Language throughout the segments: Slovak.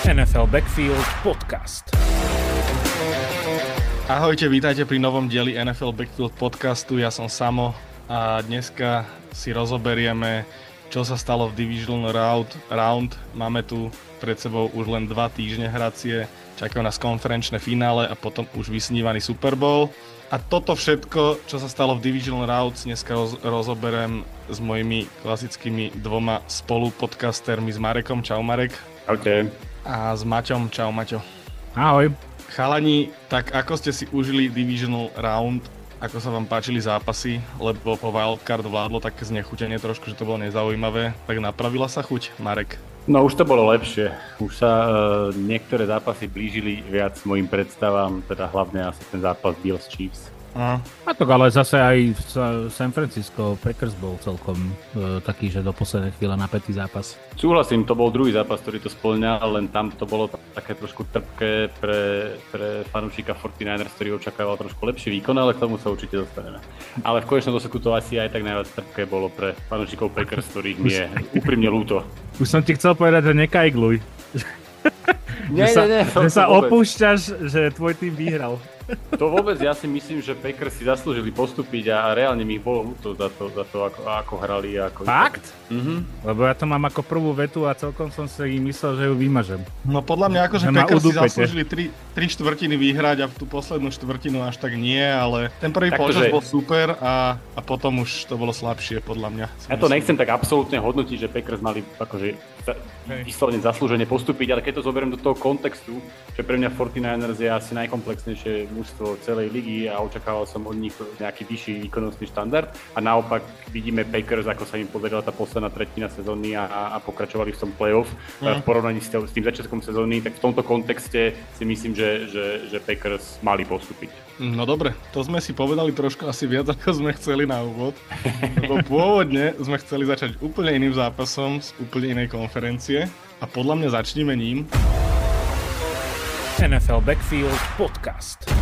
NFL Backfield Podcast. Ahojte, vítajte pri novom dieli NFL Backfield podcastu. Ja som Samo a dneska si rozoberieme, čo sa stalo v Divisional Round. round. Máme tu pred sebou už len dva týždne hracie, čakajú nás konferenčné finále a potom už vysnívaný Super Bowl. A toto všetko, čo sa stalo v Divisional Round, dneska roz, rozoberiem s mojimi klasickými dvoma spolupodcastermi s Marekom. Čau Marek. Čaute a s Maťom. Čau Maťo. Ahoj. Chalani, tak ako ste si užili Divisional Round, ako sa vám páčili zápasy, lebo po Wildcard vládlo také znechutenie trošku, že to bolo nezaujímavé, tak napravila sa chuť, Marek? No už to bolo lepšie. Už sa uh, niektoré zápasy blížili viac mojim predstavám, teda hlavne asi ten zápas Bills Chiefs. Aha. A to ale zase aj San Francisco Packers bol celkom e, taký, že do poslednej chvíle napätý zápas. Súhlasím, to bol druhý zápas, ktorý to splňal, len tam to bolo také trošku trpké pre, pre fanúšika 49ers, ktorý očakával trošku lepší výkon, ale k tomu sa určite dostaneme. Ale v konečnom dôsledku to asi aj tak najviac trpké bolo pre fanúšikov Packers, ktorých mi je úprimne ľúto. Už som ti chcel povedať, že nekajgluj. Nie, že sa, nie, nie, že sa opúšťaš, že tvoj tým vyhral. To vôbec, ja si myslím, že Packers si zaslúžili postúpiť a reálne mi ich bolo ľúto za to, za to ako, ako hrali. Ako Fakt? Mhm. Lebo ja to mám ako prvú vetu a celkom som si myslel, že ju vymažem. No podľa mňa akože Packers si zaslúžili tri, tri štvrtiny vyhrať a v tú poslednú štvrtinu až tak nie, ale ten prvý polčas že... bol super a, a potom už to bolo slabšie podľa mňa. Ja to nechcem tak absolútne hodnotiť, že Packers mali akože vyslovene zaslúžene postúpiť, ale keď to zoberiem do toho kontextu, že pre mňa 49ers je asi najkomplexnejšie mužstvo celej ligy a očakával som od nich nejaký vyšší výkonnostný štandard a naopak vidíme Packers, ako sa im podarila tá posledná tretina sezóny a, a pokračovali v tom playoff mm. v porovnaní s, s tým začiatkom sezóny, tak v tomto kontexte si myslím, že, že, že Packers mali postúpiť. No dobre, to sme si povedali trošku asi viac, ako sme chceli na úvod. Lebo pôvodne sme chceli začať úplne iným zápasom z úplne inej konferencie a podľa mňa začneme ním. NFL Backfield Podcast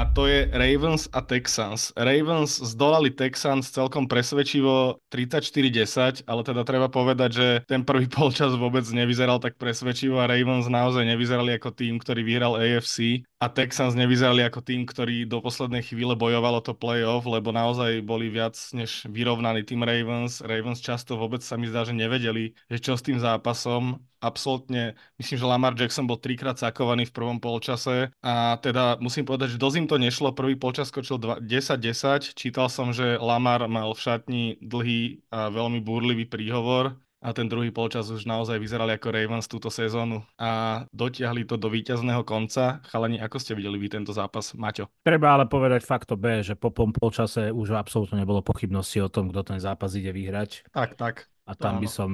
a to je Ravens a Texans. Ravens zdolali Texans celkom presvedčivo 34-10, ale teda treba povedať, že ten prvý polčas vôbec nevyzeral tak presvedčivo a Ravens naozaj nevyzerali ako tým, ktorý vyhral AFC a Texans nevyzerali ako tým, ktorý do poslednej chvíle bojovalo to playoff, lebo naozaj boli viac než vyrovnaný tým Ravens. Ravens často vôbec sa mi zdá, že nevedeli, že čo s tým zápasom absolútne, myslím, že Lamar Jackson bol trikrát sakovaný v prvom polčase a teda musím povedať, že dosť im to nešlo. Prvý polčas skočil 10-10. Čítal som, že Lamar mal v šatni dlhý a veľmi búrlivý príhovor a ten druhý polčas už naozaj vyzerali ako Ravens túto sezónu a dotiahli to do víťazného konca. Chalani, ako ste videli vy tento zápas, Maťo? Treba ale povedať fakto B, že po polčase už absolútne nebolo pochybnosti o tom, kto ten zápas ide vyhrať. Tak, tak. A tam by, som,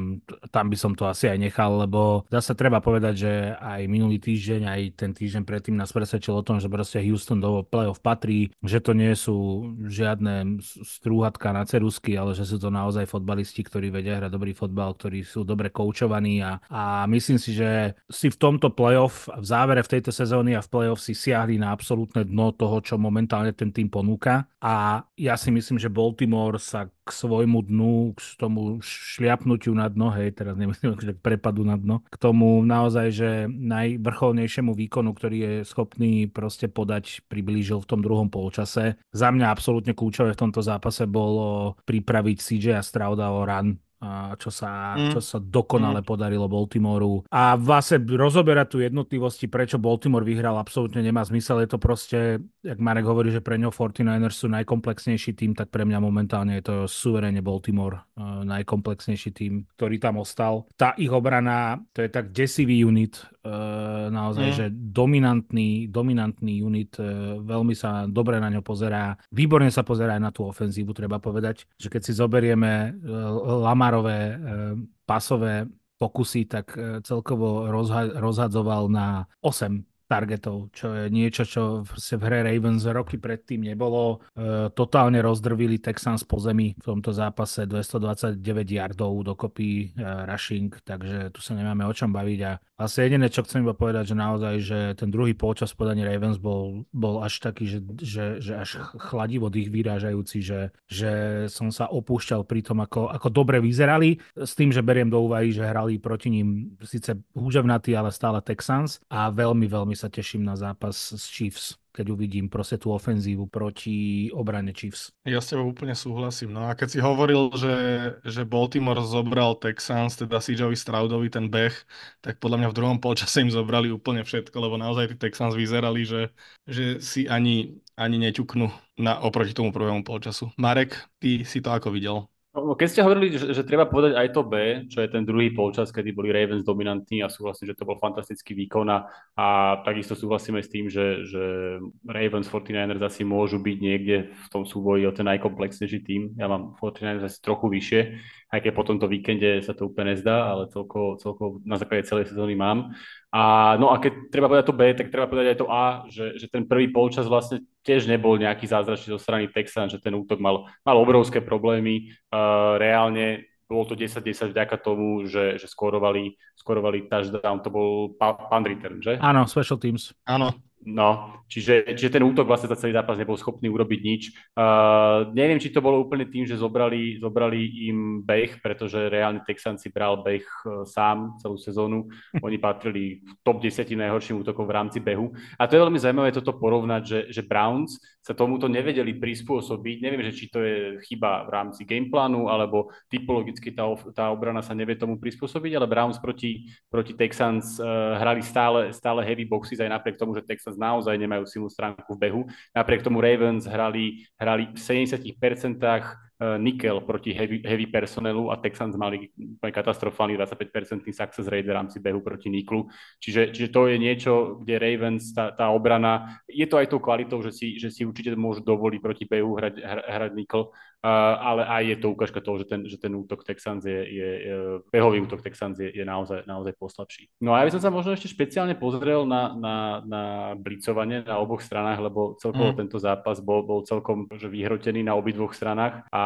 tam by som to asi aj nechal, lebo zase treba povedať, že aj minulý týždeň, aj ten týždeň predtým nás presvedčil o tom, že proste Houston do playoff patrí, že to nie sú žiadne strúhatka na cerusky, ale že sú to naozaj fotbalisti, ktorí vedia hrať dobrý fotbal, ktorí sú dobre koučovaní a, a myslím si, že si v tomto playoff, v závere v tejto sezóny a v playoff si siahli na absolútne dno toho, čo momentálne ten tým ponúka. A ja si myslím, že Baltimore sa k svojmu dnu, k tomu šliapnutiu na dno, hej, teraz nemyslím, že prepadu na dno, k tomu naozaj, že najvrcholnejšiemu výkonu, ktorý je schopný proste podať, priblížil v tom druhom polčase. Za mňa absolútne kľúčové v tomto zápase bolo pripraviť CJ a Strauda o run čo sa, mm. čo sa dokonale mm. podarilo Baltimoru. A vlastne rozoberať tu jednotlivosti, prečo Baltimore vyhral, absolútne nemá zmysel. Je to proste, jak Marek hovorí, že pre ňo 49ers sú najkomplexnejší tým, tak pre mňa momentálne je to suverene Baltimore uh, najkomplexnejší tým, ktorý tam ostal. Tá ich obrana, to je tak desivý unit, naozaj, mm. že dominantný, dominantný unit, uh, veľmi sa dobre na ňo pozerá. Výborne sa pozerá aj na tú ofenzívu, treba povedať, že keď si zoberieme Lamar Kamarové eh, pasové pokusy, tak celkovo rozha- rozhadzoval na 8 targetov, čo je niečo, čo v hre Ravens roky predtým nebolo. E, totálne rozdrvili Texans po zemi v tomto zápase 229 yardov dokopy e, rushing, takže tu sa nemáme o čom baviť a asi jediné, čo chcem iba povedať, že naozaj, že ten druhý polčas podaní Ravens bol, bol až taký, že, že, že až chladivo dých vyrážajúci, že, že som sa opúšťal pri tom, ako, ako dobre vyzerali, s tým, že beriem do úvahy, že hrali proti ním síce húževnatý, ale stále Texans a veľmi, veľmi sa teším na zápas s Chiefs keď uvidím proste tú ofenzívu proti obrane Chiefs. Ja s tebou úplne súhlasím. No a keď si hovoril, že, že Baltimore zobral Texans, teda CJovi Stroudovi ten beh, tak podľa mňa v druhom polčase im zobrali úplne všetko, lebo naozaj tí Texans vyzerali, že, že si ani, ani neťuknú na, oproti tomu prvému polčasu. Marek, ty si to ako videl? No, keď ste hovorili, že, že treba povedať aj to B, čo je ten druhý polčas, kedy boli Ravens dominantní a súhlasím, že to bol fantastický výkon a, takisto súhlasíme s tým, že, že Ravens 49ers asi môžu byť niekde v tom súboji o ten najkomplexnejší tým. Ja mám 49ers asi trochu vyššie, aj keď po tomto víkende sa to úplne nezdá, ale celko, celko na základe celej sezóny mám. A, no a keď treba povedať to B, tak treba povedať aj to A, že, že ten prvý polčas vlastne tiež nebol nejaký zázračný zo strany Texan, že ten útok mal, mal obrovské problémy. Uh, reálne bolo to 10-10 vďaka tomu, že, že skorovali, skorovali touchdown, to bol punt return, že? Áno, special teams. Áno. No, čiže, čiže ten útok vlastne za celý zápas nebol schopný urobiť nič. Uh, neviem, či to bolo úplne tým, že zobrali, zobrali im beh, pretože reálne Texan si bral beh uh, sám celú sezónu. Oni patrili v top 10 najhorším útokov v rámci behu. A to je veľmi zaujímavé toto porovnať, že, že Browns sa tomuto nevedeli prispôsobiť. Neviem, že či to je chyba v rámci gameplánu, alebo typologicky tá, tá obrana sa nevie tomu prispôsobiť, ale Browns proti, proti Texans uh, hrali stále, stále heavy boxy aj napriek tomu, že Texans naozaj nemajú silnú stránku v behu. Napriek tomu Ravens hrali, hrali v 70% Eh, Nickel proti heavy, heavy personelu a Texans mali katastrofálny 25% success rate v rámci behu proti Niklu. Čiže, čiže to je niečo, kde Ravens, tá, tá obrana, je to aj tou kvalitou, že si, že si určite môžu dovoliť proti behu hrať, hrať Nickel, uh, ale aj je to ukážka toho, že ten, že ten útok Texans je, je, je behový útok Texans je, je naozaj, naozaj poslabší. No a ja by som sa možno ešte špeciálne pozrel na, na, na blicovanie na oboch stranách, lebo celkovo mm. tento zápas bol, bol celkom že vyhrotený na obidvoch stranách a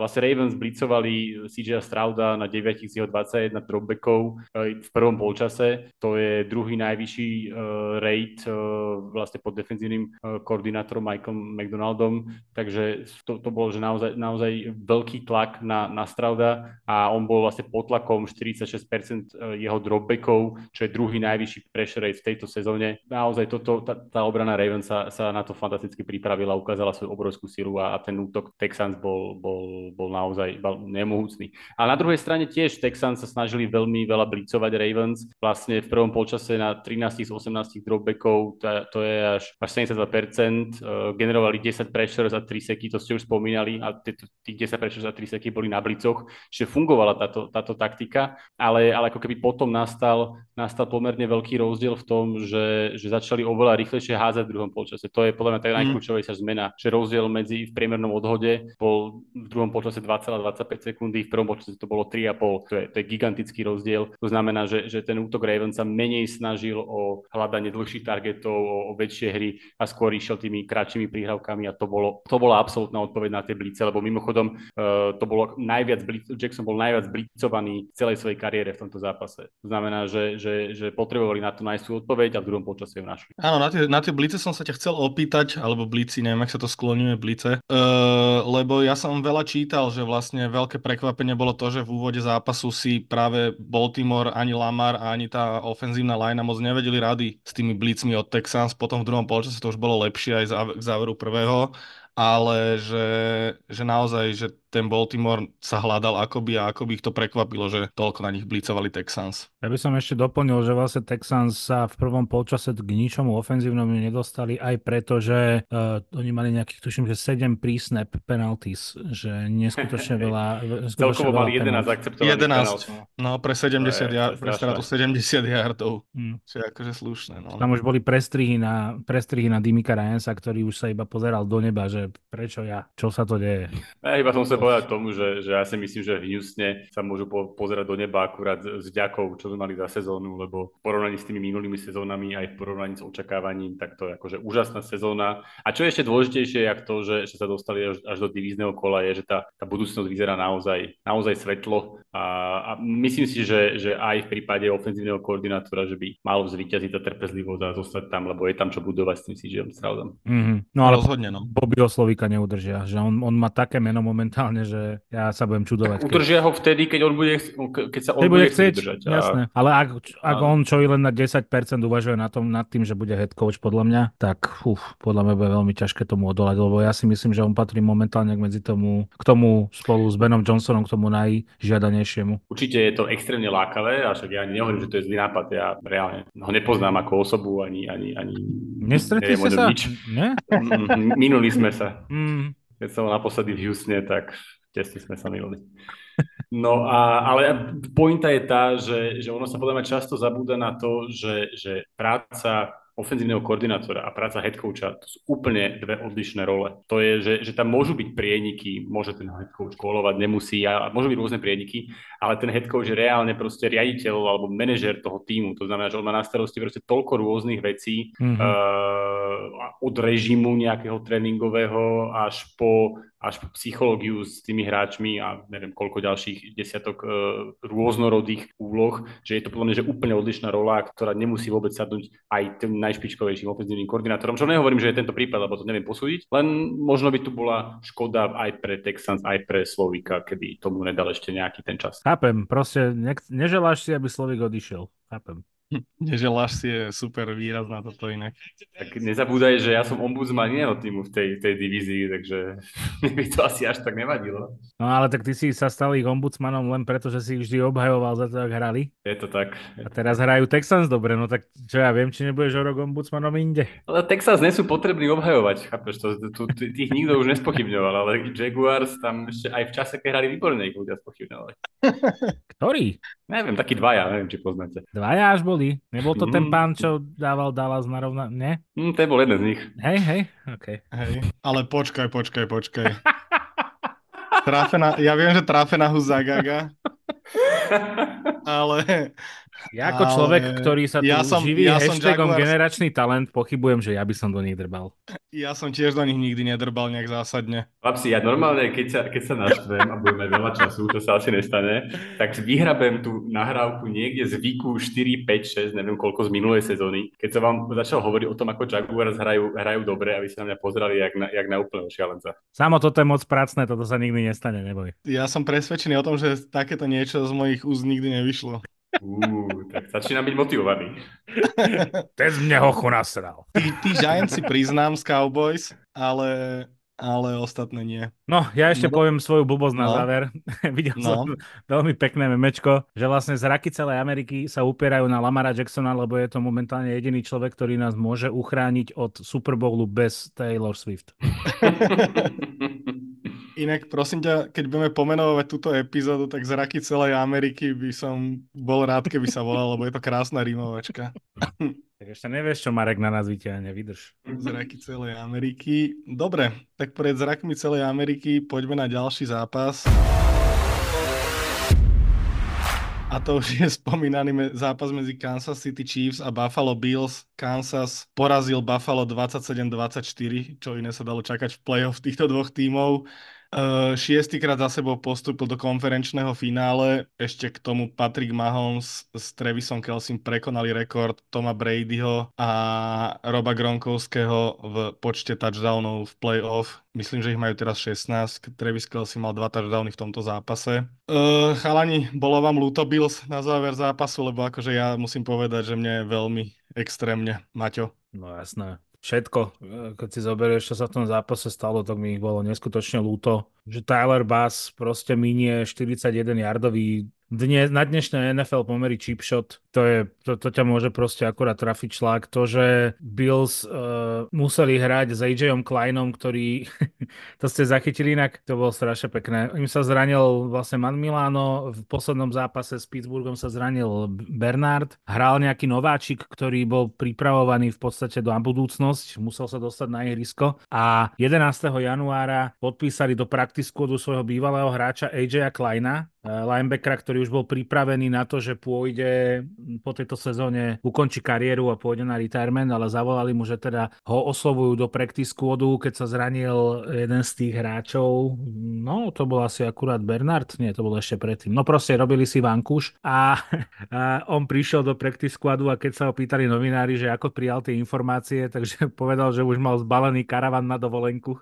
vlastne Ravens blicovali CJ Strauda na 9 z jeho 21 dropbackov e, v prvom polčase. To je druhý najvyšší uh, rate uh, vlastne pod defenzívnym koordinátorom Michael McDonaldom, takže to, to bol že naozaj, naozaj veľký tlak na, na Strauda a on bol vlastne pod tlakom 46% jeho dropbackov, čo je druhý najvyšší pressure rate v tejto sezóne. Naozaj toto, tá, tá obrana Ravens sa, sa na to fantasticky pripravila, ukázala svoju obrovskú silu a, a ten útok Texans bol, bol, bol naozaj nemohúcný. A na druhej strane tiež Texans sa snažili veľmi veľa blicovať Ravens. Vlastne v prvom polčase na 13 z 18 dropbackov, to, to je až, až 72%, uh, generovali 10 pressures za 3 seky, to ste už spomínali, a tých 10 pressures za 3 seky boli na blicoch, čiže fungovala táto, táto taktika, ale, ale ako keby potom nastal, nastal pomerne veľký rozdiel v tom, že, že začali oveľa rýchlejšie házať v druhom polčase. To je podľa mňa tá mm. najkľúčovejšia zmena, že rozdiel medzi v priemernom odhode bol v druhom počase 2,25 sekundy, v prvom počase to bolo 3,5, to je, to je gigantický rozdiel. To znamená, že, že ten útok Ravens sa menej snažil o hľadanie dlhších targetov, o, o väčšie hry a skôr išiel tými kratšími príhravkami a to, bolo, to bola absolútna odpoveď na tie blice, lebo mimochodom uh, to bolo najviac, blic, Jackson bol najviac blicovaný v celej svojej kariére v tomto zápase. To znamená, že, že, že potrebovali na to nájsť odpoveď a v druhom počase ju našli. Áno, na tie, na tie blice som sa ťa chcel opýtať, alebo blici, neviem, ak sa to skloňuje, blice, uh, lebo ja som veľa čítal, že vlastne veľké prekvapenie bolo to, že v úvode zápasu si práve Baltimore, ani Lamar, ani tá ofenzívna line moc nevedeli rady s tými blícmi od Texans. Potom v druhom polčase to už bolo lepšie aj k záveru prvého ale že, že naozaj, že ten Baltimore sa hľadal akoby a akoby ich to prekvapilo, že toľko na nich blicovali Texans. Ja by som ešte doplnil, že vlastne Texans sa v prvom polčase k ničomu ofenzívnemu nedostali aj preto, že uh, oni mali nejakých, tuším, že 7 prísnap penalties, že neskutočne veľa... Celkovo mali 11 akceptovaných 11, no pre 70, ja, pre 70 yardov, hmm. čo je akože slušné. No. Tam už boli prestrihy na, prestrihy na Dimika Ryansa, ktorý už sa iba pozeral do neba, že prečo ja, čo sa to deje. Ja iba som sa povedať tomu, že, že ja si myslím, že v Houstone sa môžu po, pozerať do neba akurát s ďakou, čo sme mali za sezónu, lebo v porovnaní s tými minulými sezónami aj v porovnaní s očakávaním, tak to je akože úžasná sezóna. A čo je ešte dôležitejšie, jak to, že, že sa dostali až, až do divízneho kola, je, že tá, tá budúcnosť vyzerá naozaj, naozaj svetlo a, a myslím si, že, že aj v prípade ofenzívneho koordinátora, že by malo zvíťaziť tá trpezlivosť a zostať tam, lebo je tam čo budovať s tým žijem Stroudom. Mm-hmm. No ale rozhodne, no. Bobbyho Slovíka neudržia, že on, on má také meno momentálne, že ja sa budem čudovať. Keď... Udržia ho vtedy, keď on bude, keď sa on bude chcieť, udržať. A... Jasné, ale ak, ak a... on čo i len na 10% uvažuje na tom, nad tým, že bude head coach podľa mňa, tak uf, podľa mňa bude veľmi ťažké tomu odolať, lebo ja si myslím, že on patrí momentálne medzi tomu, k tomu spolu s Benom Johnsonom, k tomu najžiadanejšiemu. Určite je to extrémne lákavé, a však ja nehovorím, že to je zlý nápad, ja reálne ho nepoznám ako osobu, ani, ani, ani Nestretli ste sa? Nič. Nie? Minuli sme sa. Mm. Keď som naposledy v Houstone, tak tesne sme sa minuli. No a, ale pointa je tá, že, že ono sa podľa mňa často zabúda na to, že, že práca ofenzívneho koordinátora a práca head coacha, to sú úplne dve odlišné role. To je, že, že tam môžu byť prieniky, môže ten head coach kolovať, nemusí, a môžu byť rôzne prieniky, ale ten head coach je reálne proste riaditeľ alebo manažer toho týmu. To znamená, že on má na starosti proste toľko rôznych vecí mm-hmm. uh, od režimu nejakého tréningového až po až po psychológiu s tými hráčmi a neviem koľko ďalších desiatok e, rôznorodých úloh, že je to podľa mňa že úplne odlišná rola, ktorá nemusí vôbec sadnúť aj tým najšpičkovejším ofenzívnym koordinátorom. Čo nehovorím, že je tento prípad, lebo to neviem posúdiť, len možno by tu bola škoda aj pre Texans, aj pre Slovika, keby tomu nedal ešte nejaký ten čas. Chápem, proste ne- neželáš si, aby Slovik odišiel. Chápem. Neželáš si je super výraz na toto inak. Tak nezabúdaj, že ja som ombudsman iného týmu v tej, tej divízii, takže by to asi až tak nevadilo. No ale tak ty si sa stal ich ombudsmanom len preto, že si vždy obhajoval za to, ak hrali. Je to tak. A teraz hrajú Texans dobre, no tak čo ja viem, či nebudeš o rok ombudsmanom inde. Ale Texans nie sú potrební obhajovať, chápeš to, tu, tých nikto už nespochybňoval, ale Jaguars tam ešte aj v čase, keď hrali výborne, ich ľudia spochybňovali. Ktorý? Neviem, takí dvaja, neviem, či poznáte. Dvaja až boli? Nebol to ten mm. pán, čo dával Dallas na rovna... Nie? Mm, to bol jeden z nich. Hej, hej, OK. Hej, ale počkaj, počkaj, počkaj. tráfená, ja viem, že tráfená Huzagaga, ale ja ako ale... človek, ktorý sa tu ja som, živí ja hashtagom Jaguars... generačný talent, pochybujem, že ja by som do nich drbal. Ja som tiež do nich nikdy nedrbal nejak zásadne. Chlapci, ja normálne, keď sa, keď sa naštvem a budeme veľa času, to sa asi nestane, tak vyhrabem tú nahrávku niekde z výku 4, 5, 6, neviem koľko z minulej sezóny, keď som vám začal hovoriť o tom, ako Jaguars hrajú, hrajú dobre a vy sa na mňa pozerali jak na, jak na úplného šialenca. Samo toto je moc pracné, toto sa nikdy nestane, neboj. Ja som presvedčený o tom, že takéto niečo z mojich úst nikdy nevyšlo. Tak začína byť motivovaný. Tez mne hochu nasral. Tí, tí Giants si priznám z Cowboys, ale, ale ostatné nie. No, ja ešte no, poviem svoju blbosť na no. záver. Videl no. som veľmi pekné memečko, že vlastne zraky celej Ameriky sa upierajú na Lamara Jacksona, lebo je to momentálne jediný človek, ktorý nás môže uchrániť od Super Bowlu bez Taylor Swift. Inak prosím ťa, keď budeme pomenovať túto epizódu, tak zraky celej Ameriky by som bol rád, keby sa volal, lebo je to krásna rímovačka. Tak ešte nevieš, čo Marek na nás vyťahne, vydrž. Zraky celej Ameriky. Dobre, tak pred zrakmi celej Ameriky poďme na ďalší zápas. A to už je spomínaný zápas medzi Kansas City Chiefs a Buffalo Bills. Kansas porazil Buffalo 27-24, čo iné sa dalo čakať v playoff týchto dvoch tímov. Uh, šiestýkrát za sebou postupil do konferenčného finále. Ešte k tomu Patrick Mahomes s Trevisom Kelsim prekonali rekord Toma Bradyho a Roba Gronkovského v počte touchdownov v playoff. Myslím, že ich majú teraz 16. Travis Kelsey mal dva touchdowny v tomto zápase. Uh, chalani, bolo vám ľúto Bills na záver zápasu, lebo akože ja musím povedať, že mne je veľmi extrémne. Maťo. No jasné všetko. Keď si zoberieš, čo sa v tom zápase stalo, tak mi ich bolo neskutočne ľúto. Že Tyler Bass proste minie 41 yardový dnes, na dnešné NFL pomery chipshot, to, je, to, to ťa môže proste akorát trafiť šlak. To, že Bills uh, museli hrať s AJom Kleinom, ktorý, to ste zachytili inak, to bolo strašne pekné. Im sa zranil vlastne Man Milano, v poslednom zápase s Pittsburghom sa zranil Bernard, hral nejaký nováčik, ktorý bol pripravovaný v podstate do budúcnosť, musel sa dostať na ihrisko a 11. januára podpísali do practice svojho bývalého hráča AJ Kleina, Eh, linebackera, ktorý už bol pripravený na to, že pôjde po tejto sezóne, ukončí kariéru a pôjde na retirement, ale zavolali mu, že teda ho oslovujú do practice squadu, keď sa zranil jeden z tých hráčov. No, to bol asi akurát Bernard, nie, to bolo ešte predtým. No proste robili si vankuš a, a on prišiel do practice squadu a keď sa ho pýtali novinári, že ako prijal tie informácie, takže povedal, že už mal zbalený karavan na dovolenku.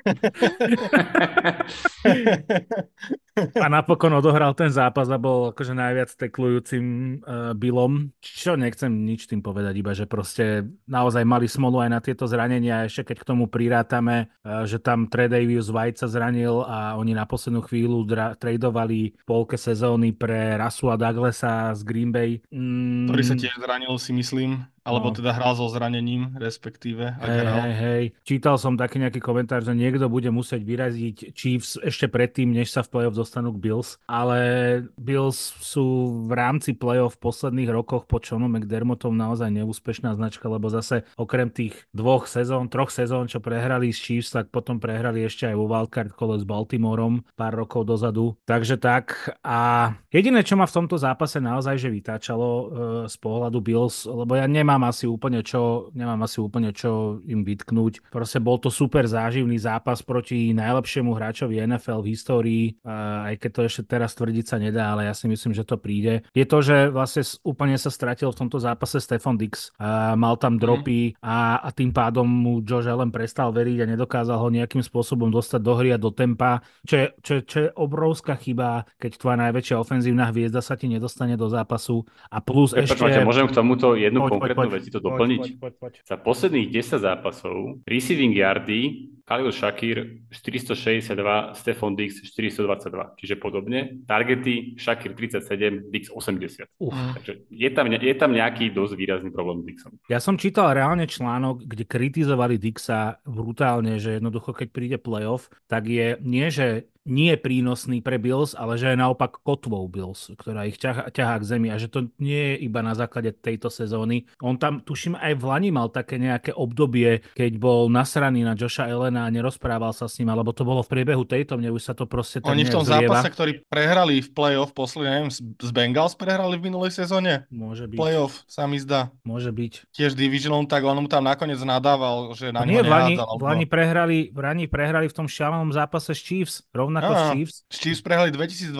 a napokon odohral ten zápas a bol akože najviac teklujúcim uh, Billom. Čo nechcem nič tým povedať, iba že proste naozaj mali smolu aj na tieto zranenia. Ešte keď k tomu prirátame, uh, že tam Tredavius White sa zranil a oni na poslednú chvíľu dra- tradovali polke sezóny pre Rasu a Douglasa z Green Bay. Mm. Ktorý sa tiež zranil, si myslím. Alebo no. teda hral so zranením, respektíve. Ak hej, hej, hej. Čítal som taký nejaký komentár, že niekto bude musieť vyraziť Chiefs ešte predtým, než sa v playoff dostanú k Bills, ale Bills sú v rámci playoff v posledných rokoch pod Seanom McDermottom naozaj neúspešná značka, lebo zase okrem tých dvoch sezón, troch sezón, čo prehrali s Chiefs, tak potom prehrali ešte aj vo wildcard kole s Baltimoreom pár rokov dozadu. Takže tak a jediné, čo ma v tomto zápase naozaj že vytáčalo e, z pohľadu Bills, lebo ja nemám nemám asi úplne čo, nemám asi úplne čo im vytknúť. Proste bol to super záživný zápas proti najlepšiemu hráčovi NFL v histórii, aj keď to ešte teraz tvrdiť sa nedá, ale ja si myslím, že to príde. Je to, že vlastne úplne sa stratil v tomto zápase Stefan Dix, mal tam mhm. dropy a, a tým pádom mu Josh Allen prestal veriť a nedokázal ho nejakým spôsobom dostať do hry a do tempa, čo je, čo, čo je obrovská chyba, keď tvoja najväčšia ofenzívna hviezda sa ti nedostane do zápasu a plus Prepač, ešte... môžem k tomuto jednu poď, konkrétnu poď, veci to doplniť. Poď, poď, poď, poď. Za posledných 10 zápasov receiving yardy Khalil Shakir 462, Stefan Dix 422, čiže podobne. Targety Shakir 37, Dix 80. Uh. Takže je tam, je tam nejaký dosť výrazný problém s Dixom. Ja som čítal reálne článok, kde kritizovali Dixa brutálne, že jednoducho keď príde playoff, tak je nie, že nie je prínosný pre Bills, ale že je naopak kotvou Bills, ktorá ich ťahá, ťahá k zemi a že to nie je iba na základe tejto sezóny. On tam, tuším, aj v Lani mal také nejaké obdobie, keď bol nasraný na Joša Elena a nerozprával sa s ním, alebo to bolo v priebehu tejto, mne už sa to proste tak Oni v tom zrieva. zápase, ktorý prehrali v playoff posledný, neviem, z Bengals prehrali v minulej sezóne? Môže byť. Playoff, sa mi zdá. Môže byť. Tiež Division, tak on mu tam nakoniec nadával, že na nie, v Lani, v Lani prehrali, v Lani prehrali v tom šialenom zápase s Chiefs, rovnako s Chiefs. Chiefs prehrali 2021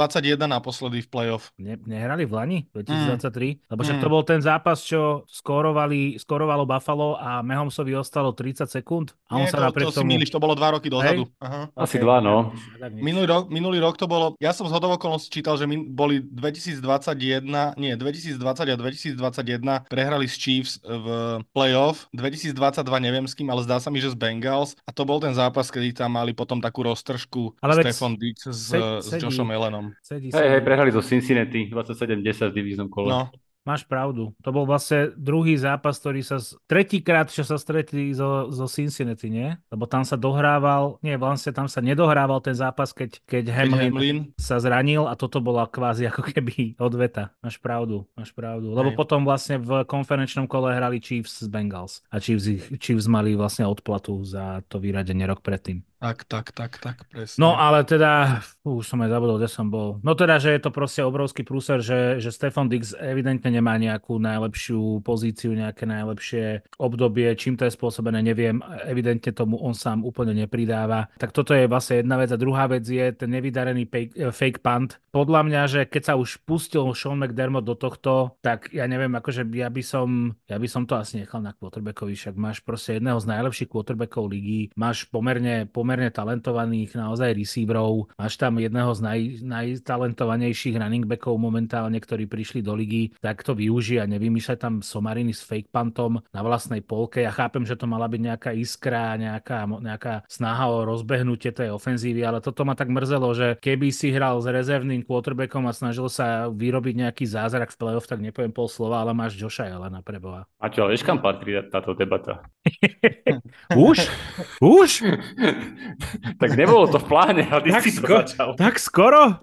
naposledy v playoff. Ne, nehrali v Lani 2023? Mm. Lebo však mm. to bol ten zápas, čo skorovali, skorovalo Buffalo a Mahomsovi ostalo 30 sekúnd. A on Nie, sa to, to si to bolo dva roky dozadu. Aha. Asi okay. dva, no. Minulý rok, minulý rok to bolo, ja som z hodovokolnosti čítal, že min, boli 2021, nie, 2020 a 2021 prehrali s Chiefs v playoff, 2022 neviem s kým, ale zdá sa mi, že z Bengals a to bol ten zápas, kedy tam mali potom takú roztržku ale Stefan Dix s, s Joshom Allenom. Hej, hej, prehrali zo Cincinnati 27-10 v divíznom kole. No, Máš pravdu. To bol vlastne druhý zápas, ktorý sa... Tretíkrát, čo sa stretli zo, zo Cincinnati, nie? Lebo tam sa dohrával... Nie, vlastne tam sa nedohrával ten zápas, keď, keď Hamlin, Hamlin sa zranil a toto bola kvázi ako keby odveta. Máš pravdu, máš pravdu. Lebo Hej. potom vlastne v konferenčnom kole hrali Chiefs z Bengals. A Chiefs, Chiefs mali vlastne odplatu za to vyradenie rok predtým. Tak, tak, tak, tak, presne. No ale teda, už som aj zabudol, kde som bol. No teda, že je to proste obrovský prúser, že, že Stefan Dix evidentne nemá nejakú najlepšiu pozíciu, nejaké najlepšie obdobie. Čím to je spôsobené, neviem. Evidentne tomu on sám úplne nepridáva. Tak toto je vlastne jedna vec. A druhá vec je ten nevydarený fake, eh, fake punt. Podľa mňa, že keď sa už pustil Sean McDermott do tohto, tak ja neviem, akože ja by som, ja by som to asi nechal na quarterbackovi, však máš proste jedného z najlepších quarterbackov ligy, máš pomerne, pomerne pomerne talentovaných naozaj receiverov, máš tam jedného z naj, najtalentovanejších running backov momentálne, ktorí prišli do ligy, tak to využij a nevymýšľaj tam somariny s fake puntom na vlastnej polke. Ja chápem, že to mala byť nejaká iskra, nejaká, nejaká snaha o rozbehnutie tej ofenzívy, ale toto ma tak mrzelo, že keby si hral s rezervným quarterbackom a snažil sa vyrobiť nejaký zázrak v playoff, tak nepoviem pol slova, ale máš Joša Elena preboha. A čo, ale kam patrí táto debata? Už? Už? tak nebolo to v pláne, ale ty tak si sko- to začal. Tak skoro?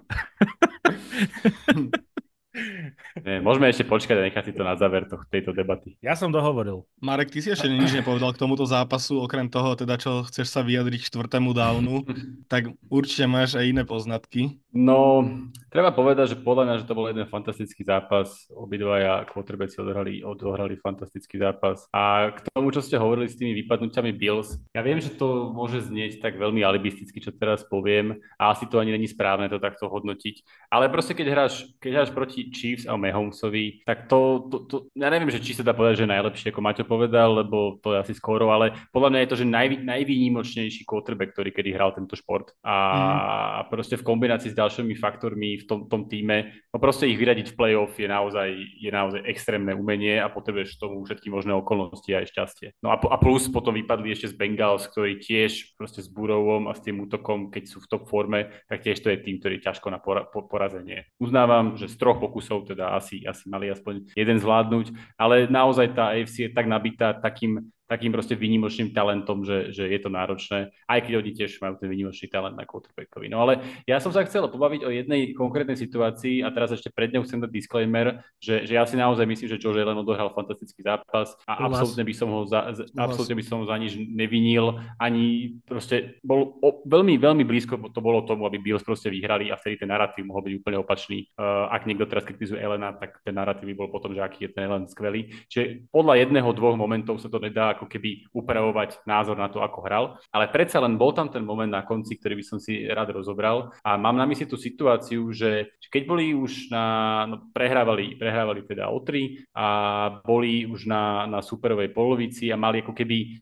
Nie, môžeme ešte počkať a nechať si to na záver to, tejto debaty. Ja som dohovoril. Marek, ty si ešte nič nepovedal k tomuto zápasu, okrem toho, teda čo chceš sa vyjadriť k štvrtému downu, tak určite máš aj iné poznatky. No, treba povedať, že podľa mňa, že to bol jeden fantastický zápas. Obidvaja quarterbacki odohrali, odohrali fantastický zápas. A k tomu, čo ste hovorili s tými vypadnutiami Bills, ja viem, že to môže znieť tak veľmi alibisticky, čo teraz poviem, a asi to ani není správne to takto hodnotiť. Ale proste, keď hráš, keď hráš proti Chiefs a Mahomesovi, tak to, to, to, ja neviem, že či sa dá povedať, že je najlepšie, ako Maťo povedal, lebo to je asi skoro, ale podľa mňa je to, že naj, najvýnimočnejší quarterback, ktorý kedy hral tento šport. A mm. proste v kombinácii s ďalšími faktormi v tom, tom týme. No proste ich vyradiť v playoff je naozaj, je naozaj extrémne umenie a potrebuješ tomu všetky možné okolnosti aj šťastie. No a, a plus potom vypadli ešte z Bengals, ktorí tiež proste s Burovom a s tým útokom, keď sú v top forme, tak tiež to je tým, ktorý je ťažko na pora, po, porazenie. Uznávam, že z troch pokusov teda asi, asi mali aspoň jeden zvládnuť, ale naozaj tá AFC je tak nabitá takým takým proste výnimočným talentom, že, že je to náročné, aj keď oni tiež majú ten výnimočný talent na quarterbackovi. No ale ja som sa chcel pobaviť o jednej konkrétnej situácii a teraz ešte pred ňou chcem dať disclaimer, že, že ja si naozaj myslím, že Joe Allen odohral fantastický zápas a absolútne by som ho za, absolútne by som ho za nič nevinil, ani proste bol o, veľmi, veľmi blízko to bolo tomu, aby Bills proste vyhrali a vtedy ten narratív mohol byť úplne opačný. Uh, ak niekto teraz kritizuje Elena, tak ten narratív by bol potom, že aký je ten Ellen skvelý. Čiže podľa jedného, dvoch momentov sa to nedá ako keby upravovať názor na to, ako hral. Ale predsa len bol tam ten moment na konci, ktorý by som si rád rozobral. A mám na mysli tú situáciu, že keď boli už na, no, prehrávali, prehrávali teda o 3 a boli už na, na superovej polovici a mali ako keby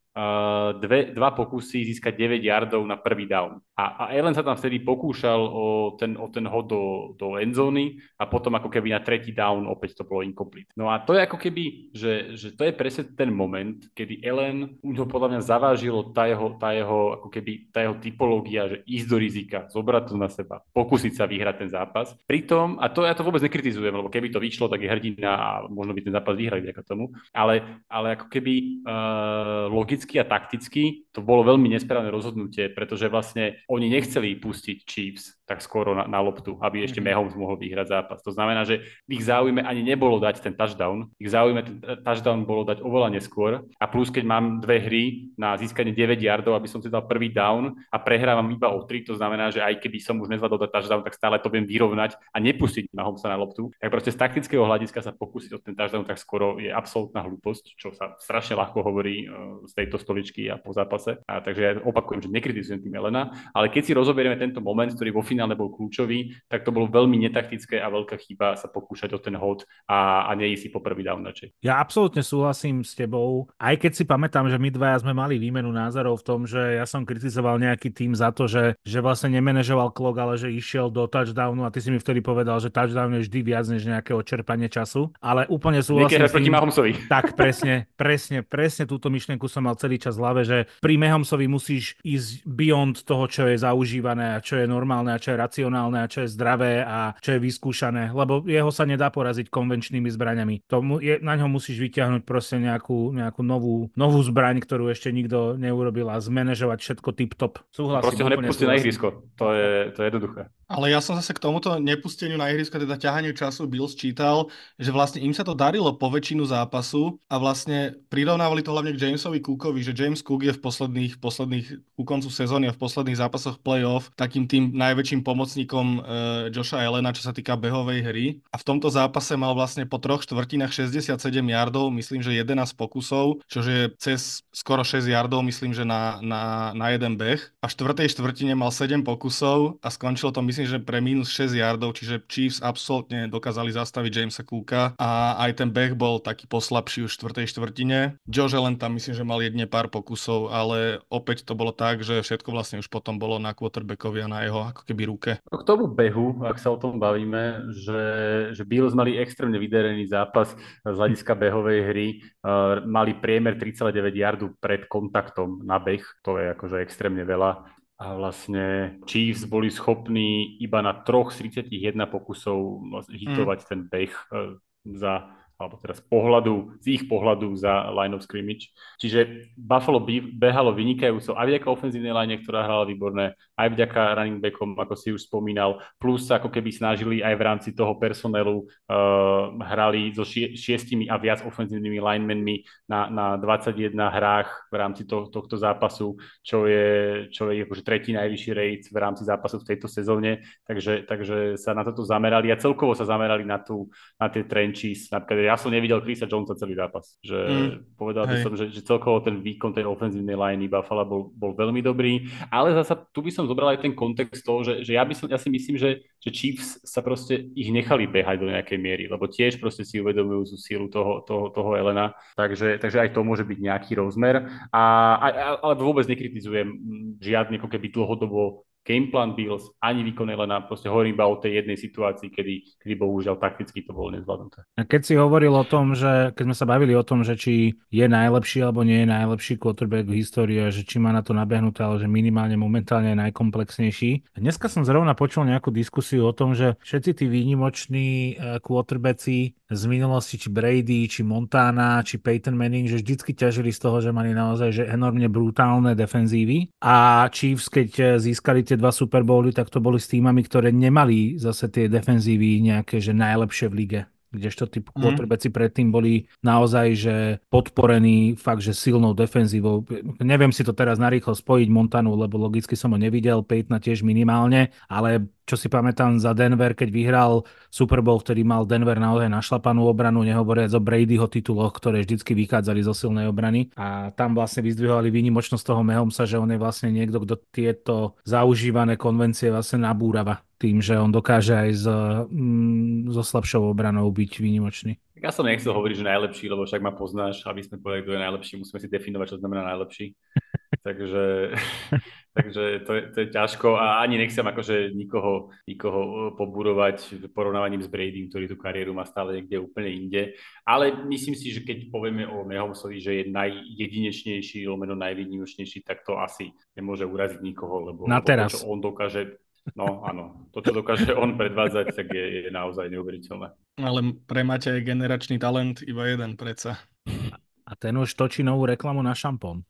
dve, dva pokusy získať 9 yardov na prvý down. A, a Allen sa tam vtedy pokúšal o ten, o ten hod do, do endzóny a potom ako keby na tretí down opäť to bolo incomplete. No a to je ako keby, že, že to je presne ten moment, kedy Ellen už ho podľa mňa zavážilo tá jeho, tá jeho, ako keby, tá jeho typológia, že ísť do rizika, zobrať to na seba, pokúsiť sa vyhrať ten zápas. Pritom, a to ja to vôbec nekritizujem, lebo keby to vyšlo, tak je hrdina a možno by ten zápas vyhrali vďaka tomu, ale, ale ako keby uh, logicky a takticky to bolo veľmi nesprávne rozhodnutie, pretože vlastne oni nechceli pustiť Chiefs tak skoro na, na loptu, aby ešte mm-hmm. Mahomes mohol vyhrať zápas. To znamená, že ich záujme ani nebolo dať ten touchdown, ich záujme ten touchdown bolo dať oveľa neskôr a plus keď mám dve hry na získanie 9 yardov, aby som si dal prvý down a prehrávam iba o 3, to znamená, že aj keby som už nezvládol dať touchdown, tak stále to viem vyrovnať a nepustiť Mahomesa na loptu, tak proste z taktického hľadiska sa pokúsiť o ten touchdown tak skoro je absolútna hlúposť, čo sa strašne ľahko hovorí uh, z tejto stoličky a po zápase. A takže ja opakujem, že nekritizujem tým Elena, ale keď si rozoberieme tento moment, ktorý vo finále bol kľúčový, tak to bolo veľmi netaktické a veľká chyba sa pokúšať o ten hod a, a nie si po prvý down. Ja absolútne súhlasím s tebou, aj keď si pamätám, že my dvaja sme mali výmenu názorov v tom, že ja som kritizoval nejaký tým za to, že, že vlastne nemenežoval klok, ale že išiel do touchdownu a ty si mi vtedy povedal, že touchdown je vždy viac než nejaké odčerpanie času, ale úplne súhlasím s tým. Tak, presne, presne, presne túto myšlienku som mal celý čas v hlave, že pri Mahomesovi musíš ísť beyond toho, čo je zaužívané a čo je normálne a čo je racionálne a čo je zdravé a čo je vyskúšané, lebo jeho sa nedá poraziť konvenčnými zbraňami. To je, na ňo musíš vyťahnuť proste nejakú, nejakú novú, novú zbraň, ktorú ešte nikto neurobil a zmanéžovať všetko tip-top. Súhlasím. Proste ho nepustí na ihrisko. To je, to je jednoduché. Ale ja som zase k tomuto nepusteniu na ihrisko, teda ťahaniu času Bills čítal, že vlastne im sa to darilo po väčšinu zápasu a vlastne prirovnávali to hlavne k Jamesovi Cookovi, že James Cook je v posledných, posledných ku koncu sezóny a v posledných zápasoch playoff takým tým najväčším pomocníkom uh, Josha Elena, čo sa týka behovej hry. A v tomto zápase mal vlastne po troch štvrtinách 67 yardov, myslím, že 11 pokusov, čo je cez skoro 6 yardov, myslím, že na, na, na jeden beh. A v štvrtej štvrtine mal 7 pokusov a skončilo to, myslím, myslím, že pre minus 6 yardov, čiže Chiefs absolútne dokázali zastaviť Jamesa Cooka a aj ten beh bol taký poslabší už v štvrtej štvrtine. Josh Allen tam myslím, že mal jedne pár pokusov, ale opäť to bolo tak, že všetko vlastne už potom bolo na quarterbackovi a na jeho ako keby ruke. K tomu behu, ak sa o tom bavíme, že, že Bills mali extrémne vydarený zápas z hľadiska behovej hry, mali priemer 3,9 yardu pred kontaktom na beh, to je akože extrémne veľa a vlastne Chiefs boli schopní iba na troch z 31 pokusov vlastne hitovať mm. ten beh e, za alebo teraz pohľadu, z ich pohľadu za line of scrimmage. Čiže Buffalo behalo vynikajúco aj vďaka ofenzívnej line, ktorá hrala výborné, aj vďaka running backom, ako si už spomínal, plus ako keby snažili aj v rámci toho personelu uh, hrali so šie, šiestimi a viac ofenzívnymi linemenmi na, na 21 hrách v rámci to, tohto zápasu, čo je, čo je akože tretí najvyšší rate v rámci zápasu v tejto sezóne, takže, takže sa na toto zamerali a celkovo sa zamerali na, tú, na tie trenches, napríklad ja som nevidel Chrisa Jonesa celý zápas. Že mm. povedal by som, že, že celkovo ten výkon tej ofenzívnej liney Buffalo bol, bol veľmi dobrý, ale zasa tu by som zobral aj ten kontext toho, že, že ja, by som, ja si myslím, že, že Chiefs sa proste ich nechali behať do nejakej miery, lebo tiež proste si uvedomujú tú sílu toho, toho, toho Elena, takže, takže aj to môže byť nejaký rozmer. A, a, ale vôbec nekritizujem žiadny ako keby dlhodobo gameplan Bills, ani výkon Elena, proste hovorím iba o tej jednej situácii, kedy, kedy bohužiaľ takticky to bolo nezvládnuté. A keď si hovoril o tom, že keď sme sa bavili o tom, že či je najlepší alebo nie je najlepší quarterback v histórii, že či má na to nabehnuté, ale že minimálne momentálne je najkomplexnejší. Dneska som zrovna počul nejakú diskusiu o tom, že všetci tí výnimoční eh, quarterbacki z minulosti, či Brady, či Montana, či Peyton Manning, že vždycky ťažili z toho, že mali naozaj že enormne brutálne defenzívy a Chiefs, keď eh, získali tie dva Super Bowly, tak to boli s týmami, ktoré nemali zase tie defenzívy nejaké, že najlepšie v lige kdežto tí mhm. quarterbacki mm. predtým boli naozaj že podporení fakt, že silnou defenzívou. Neviem si to teraz narýchlo spojiť Montanu, lebo logicky som ho nevidel, Peytona tiež minimálne, ale čo si pamätám za Denver, keď vyhral Super Bowl, vtedy mal Denver naozaj našlapanú obranu, nehovoriac o Bradyho tituloch, ktoré vždycky vychádzali zo silnej obrany. A tam vlastne vyzdvihovali výnimočnosť toho Mahomesa, že on je vlastne niekto, kto tieto zaužívané konvencie vlastne nabúrava tým, že on dokáže aj s, mm, so slabšou obranou byť výnimočný. Ja som nechcel hovoriť, že najlepší, lebo však ma poznáš, aby sme povedali, kto je najlepší, musíme si definovať, čo znamená najlepší. takže, takže to, je, to je ťažko a ani nechcem akože nikoho, nikoho uh, poburovať porovnávaním s Brady, ktorý tú kariéru má stále niekde úplne inde. Ale myslím si, že keď povieme o Mahomsovi, že je najjedinečnejší, lomeno najvýnimočnejší, tak to asi nemôže uraziť nikoho, lebo, Na teraz. to, čo on dokáže No áno, to, čo dokáže on predvádzať, tak je, je naozaj neuveriteľné. Ale pre Maťa je generačný talent iba jeden predsa. A ten už točí novú reklamu na šampón.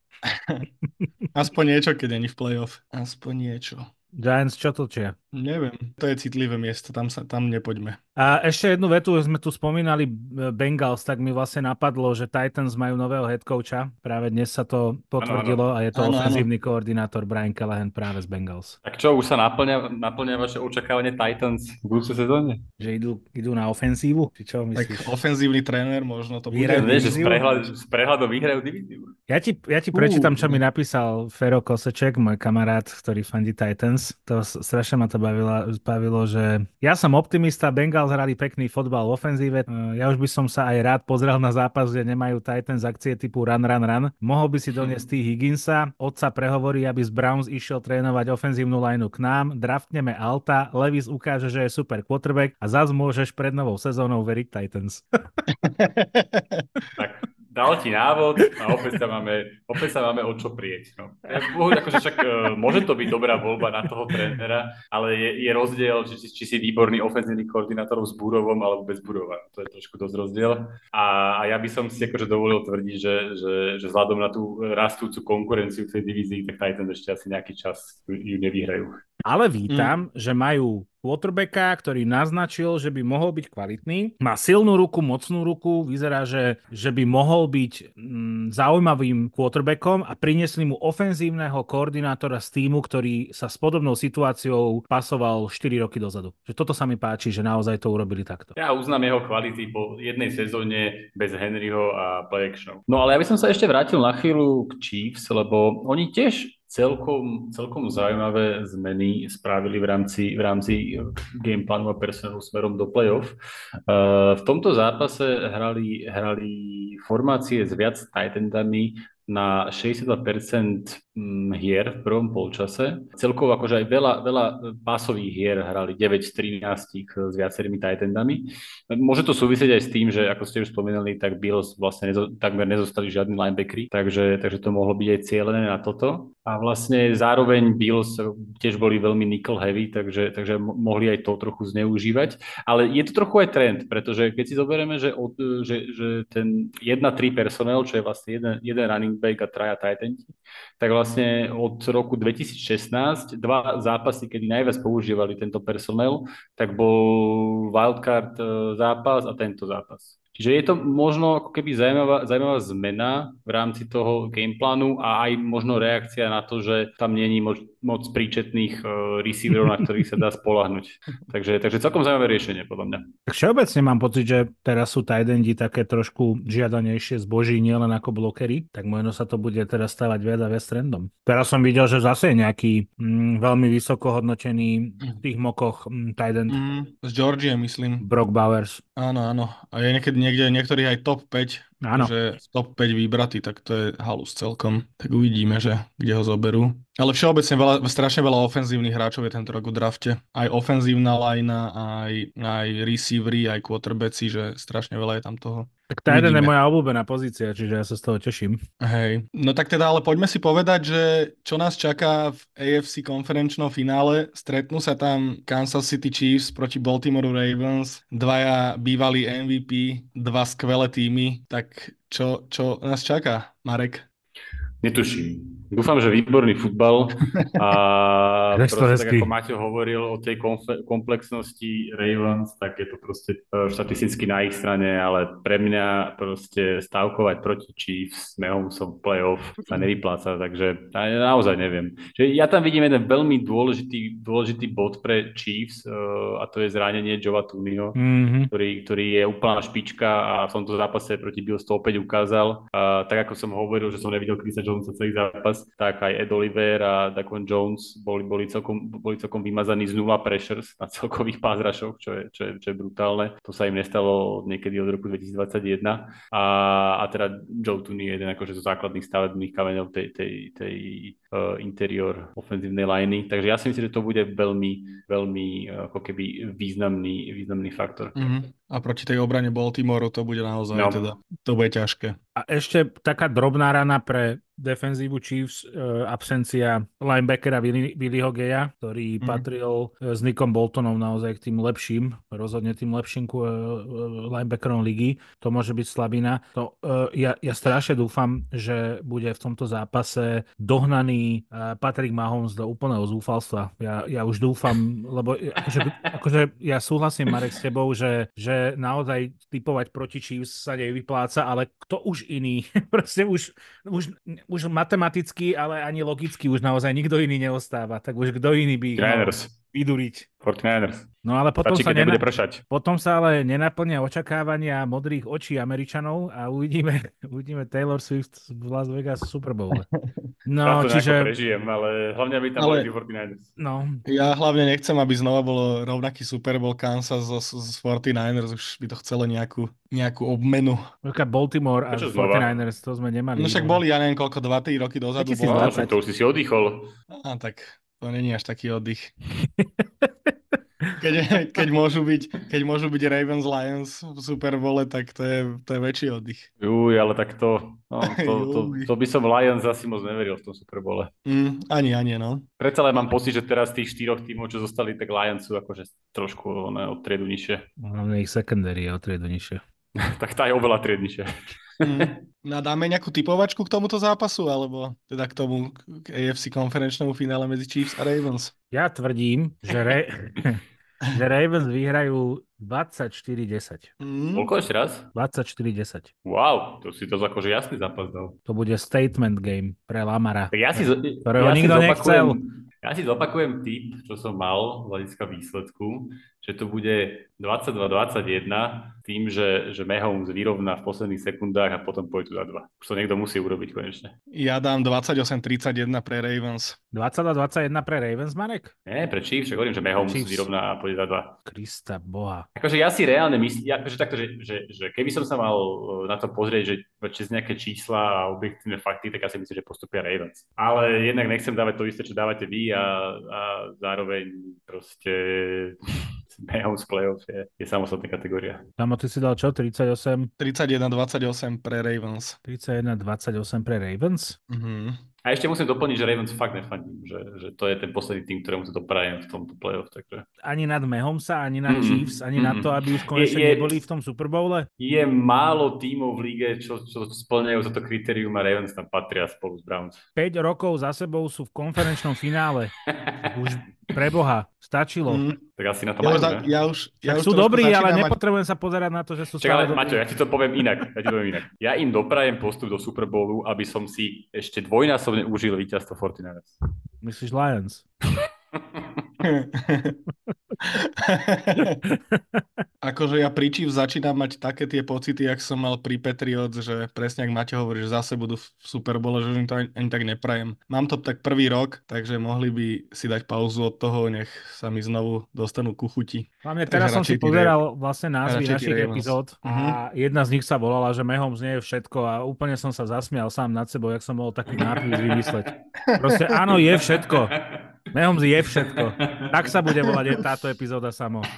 Aspoň niečo, keď není v playoff. Aspoň niečo. Giants čo točia? Neviem, to je citlivé miesto, tam, sa, tam nepoďme. A ešte jednu vetu, sme tu spomínali Bengals, tak mi vlastne napadlo, že Titans majú nového head coacha. Práve dnes sa to potvrdilo ano, ano. a je to ano, ofenzívny ano. koordinátor Brian Callahan práve z Bengals. Tak čo, už sa naplňa, naplňa vaše očakávanie Titans v budúcej sezóne? Že idú, idú na ofenzívu? Či čo myslíš? Tak ofenzívny tréner možno to bude. Nie, že z, prehľad, z prehľadom vyhrajú divíziu. Ja ti, ja ti prečítam, čo mi napísal Fero Koseček, môj kamarát, ktorý fandí Titans. To strašne ma to bavilo, bavilo, že ja som optimista, Bengals hrali pekný fotbal v ofenzíve. E, ja už by som sa aj rád pozrel na zápas, kde nemajú Titans akcie typu run, run, run. Mohol by si doniesť tých Higginsa, otca prehovorí, aby z Browns išiel trénovať ofenzívnu lineu k nám, draftneme Alta, Levis ukáže, že je super quarterback a zase môžeš pred novou sezónou veriť Titans. tak dal ti návod a opäť sa máme, opäť sa máme o čo prieť. No. Akože však, uh, môže to byť dobrá voľba na toho trénera, ale je, je rozdiel, či, či si výborný ofenzívny koordinátor s Burovom alebo bez Burova. To je trošku dosť rozdiel. A, a ja by som si akože dovolil tvrdiť, že, že, že vzhľadom na tú rastúcu konkurenciu v tej divízii, tak Titans ešte asi nejaký čas ju nevyhrajú. Ale vítam, mm. že majú quarterbacka, ktorý naznačil, že by mohol byť kvalitný. Má silnú ruku, mocnú ruku, vyzerá, že, že by mohol byť mm, zaujímavým quarterbackom a priniesli mu ofenzívneho koordinátora z týmu, ktorý sa s podobnou situáciou pasoval 4 roky dozadu. Že toto sa mi páči, že naozaj to urobili takto. Ja uznám jeho kvality po jednej sezóne bez Henryho a play actionov. No ale ja by som sa ešte vrátil na chvíľu k Chiefs, lebo oni tiež celkom, celkom zaujímavé zmeny spravili v rámci, v rámci game plánu a personálu smerom do playoff. Uh, v tomto zápase hrali, hrali formácie s viac tight endami na 62% mm, hier v prvom polčase. Celkovo akože aj veľa, veľa pásových hier hrali 9 z 13 s viacerými tight. Môže to súvisieť aj s tým, že ako ste už spomenuli, tak Bills vlastne nezo, takmer nezostali žiadni linebackery, takže, takže to mohlo byť aj cieľené na toto. A vlastne zároveň Bills tiež boli veľmi nickel heavy, takže, takže mohli aj to trochu zneužívať. Ale je to trochu aj trend, pretože keď si zoberieme, že, od, že, že ten 1-3 personel, čo je vlastne jeden, jeden running back a traja tight tak vlastne od roku 2016 dva zápasy, kedy najviac používali tento personel, tak bol wildcard e, zápas a tento zápas. Čiže je to možno ako keby zaujímavá, zaujímavá zmena v rámci toho gameplánu a aj možno reakcia na to, že tam není moc, moc príčetných uh, receiverov, na ktorých sa dá spolahnuť. Takže, takže celkom zaujímavé riešenie, podľa mňa. Tak všeobecne mám pocit, že teraz sú tajdendi také trošku žiadanejšie zboží, nielen ako blokery, tak možno sa to bude teraz stávať viac a viac trendom. Teraz som videl, že zase je nejaký mm, veľmi vysoko hodnotený v tých mokoch mm, tight end. Mm, z Georgie, myslím. Brock Bowers. Áno, áno. A je niekedy niekde niektorých aj top 5, Áno. že top 5 vybratý, tak to je halus celkom. Tak uvidíme, že kde ho zoberú. Ale všeobecne veľa, strašne veľa ofenzívnych hráčov je tento rok v drafte. Aj ofenzívna lajna, aj, aj receivery, aj quarterbacki, že strašne veľa je tam toho. Tak tá jeden je moja obľúbená pozícia, čiže ja sa z toho teším. Hej, no tak teda ale poďme si povedať, že čo nás čaká v AFC konferenčnom finále. Stretnú sa tam Kansas City Chiefs proti Baltimore Ravens, dvaja bývalí MVP, dva skvelé týmy. Tak čo, čo nás čaká, Marek? Netuším. Dúfam, že výborný futbal a proste, tak ako Maťo hovoril o tej komplexnosti Ravens, tak je to proste e, štatisticky na ich strane, ale pre mňa proste stavkovať proti Chiefs s som playoff sa nevypláca, takže naozaj neviem. Že ja tam vidím jeden veľmi dôležitý, dôležitý bod pre Chiefs e, a to je zranenie Jova Tunio, mm-hmm. ktorý, ktorý je úplná špička a v tomto zápase proti Bills to opäť ukázal. A tak ako som hovoril, že som nevidel Krisa Jonesa celý zápas, tak aj Ed Oliver a Daquan Jones boli, boli, celkom, boli celkom vymazaní z nula pressures na celkových pázrašoch, čo je, čo, je, čo je brutálne. To sa im nestalo niekedy od roku 2021. A, a teda Joe Tooney je jeden akože zo základných stavebných kameňov tej, tej, tej uh, interior ofenzívnej liney. Takže ja si myslím, že to bude veľmi, veľmi uh, ako keby významný, významný faktor. Mm-hmm. A proti tej obrane Baltimoreu to bude naozaj no. teda, to bude ťažké. A ešte taká drobná rana pre defenzívu Chiefs, uh, absencia linebackera Billyho Geja, ktorý mm. patril uh, s Nickom Boltonom naozaj k tým lepším, rozhodne tým lepším uh, linebackerom ligy. To môže byť slabina. To, ja, ja strašne dúfam, že bude v tomto zápase dohnaný Patrick Mahomes do úplného zúfalstva. Ja, ja už dúfam, lebo akože, akože ja súhlasím, Marek, s tebou, že, že naozaj typovať proti Chiefs sa nevypláca, ale kto už iný? Proste už, už už matematicky, ale ani logicky už naozaj nikto iný neostáva. Tak už kto iný by ich vyduriť. 49ers. No ale potom Stačí, sa, nena... potom sa ale nenaplnia očakávania modrých očí Američanov a uvidíme, uvidíme Taylor Swift v Las Vegas Super Bowl. No, to čiže... prežijem, ale hlavne aby tam ale... boli 49ers. No. Ja hlavne nechcem, aby znova bolo rovnaký Super Bowl Kansas z, z 49ers, už by to chcelo nejakú, nejakú obmenu. Baltimore a 49ers, to sme nemali. No však boli, ja neviem koľko, 2-3 roky dozadu. Bolo. No, to už si si oddychol. Á, tak to není až taký oddych. keď, keď, môžu byť, keď môžu byť Ravens Lions v Super Bowle, tak to je, to je väčší oddych. Uj, ale tak to, no, to, to, to, by som Lions asi moc neveril v tom Super Bowle. Mm, ani, ani, no. Predsa len mám pocit, že teraz tých štyroch tímov, čo zostali, tak Lions sú akože trošku ne, od triedu nižšie. Hlavne ich secondary je od triedu nižšie. tak tá je oveľa triednejšia. Mm. No dáme nejakú typovačku k tomuto zápasu, alebo teda k tomu k AFC konferenčnému finále medzi Chiefs a Ravens? Ja tvrdím, že, Ra- že Ravens vyhrajú 24-10. Mm. Koľko ešte raz? 24-10. Wow, to si to akože jasný zápas dal. To bude statement game pre Lamara, tak ja si, ktorého ja nikto si nechcel. Ja si zopakujem tip, čo som mal z hľadiska výsledku, že to bude 22-21 tým, že, že Mahomes vyrovná v posledných sekundách a potom pôjdu za dva. Už to niekto musí urobiť konečne. Ja dám 28-31 pre Ravens. 22-21 pre Ravens, Marek? Nie, pre Chiefs, hovorím, že Mahomes Chiefs. vyrovná a pôjde za dva. Krista boha. Akože ja si reálne myslím, ja, akože takto, že, že, že keby som sa mal uh, na to pozrieť, že cez nejaké čísla a objektívne fakty, tak asi myslím, že postupia Ravens. Ale jednak nechcem dávať to isté, čo dávate vy a, a zároveň proste Mahomes playoff je, je samostatná kategória. Kamo, ty si dal čo? 38? 31-28 pre Ravens. 31-28 pre Ravens? Mhm. A ešte musím doplniť, že Ravens fakt nefandím, že, že to je ten posledný tým, ktorému to doprajem v tomto playoff, takže... Ani nad Mahomesa, ani nad Mm, Chiefs, ani mm. na to, aby už konečne Je- je- neboli v tom Super Bowle? Je málo tímov v líge, čo, čo splňajú toto kritérium a Ravens tam patria spolu s Browns. 5 rokov za sebou sú v konferenčnom finále. Už pre Boha, stačilo. Mm. Tak asi na to Ja, už, majú, ja už, ja tak už sú dobrí, ale mať- nepotrebujem sa pozerať na to, že sú Čak, ale dobrí. Maťo, ja ti to poviem inak. Ja ti poviem inak. Ja im doprajem postup do Super Bowlu, aby som si ešte dvojnásobne užil víťazstvo 49ers. Myslíš Lions? akože ja pri Chiefs začínam mať také tie pocity, jak som mal pri Patriots, že presne ak Maťo hovorí, že zase budú v Super Bowle, že im to ani, ani tak neprajem. Mám to tak prvý rok, takže mohli by si dať pauzu od toho, nech sa mi znovu dostanú ku chuti. Hlavne teraz som si pozeral vlastne názvy našich epizód a Mhm. jedna z nich sa volala, že Mahomes nie je všetko a úplne som sa zasmial sám nad sebou, jak som mohol taký nápis vymysleť. Proste áno, je všetko. Mahomes je všetko. Tak sa bude volať táto epizóda samo.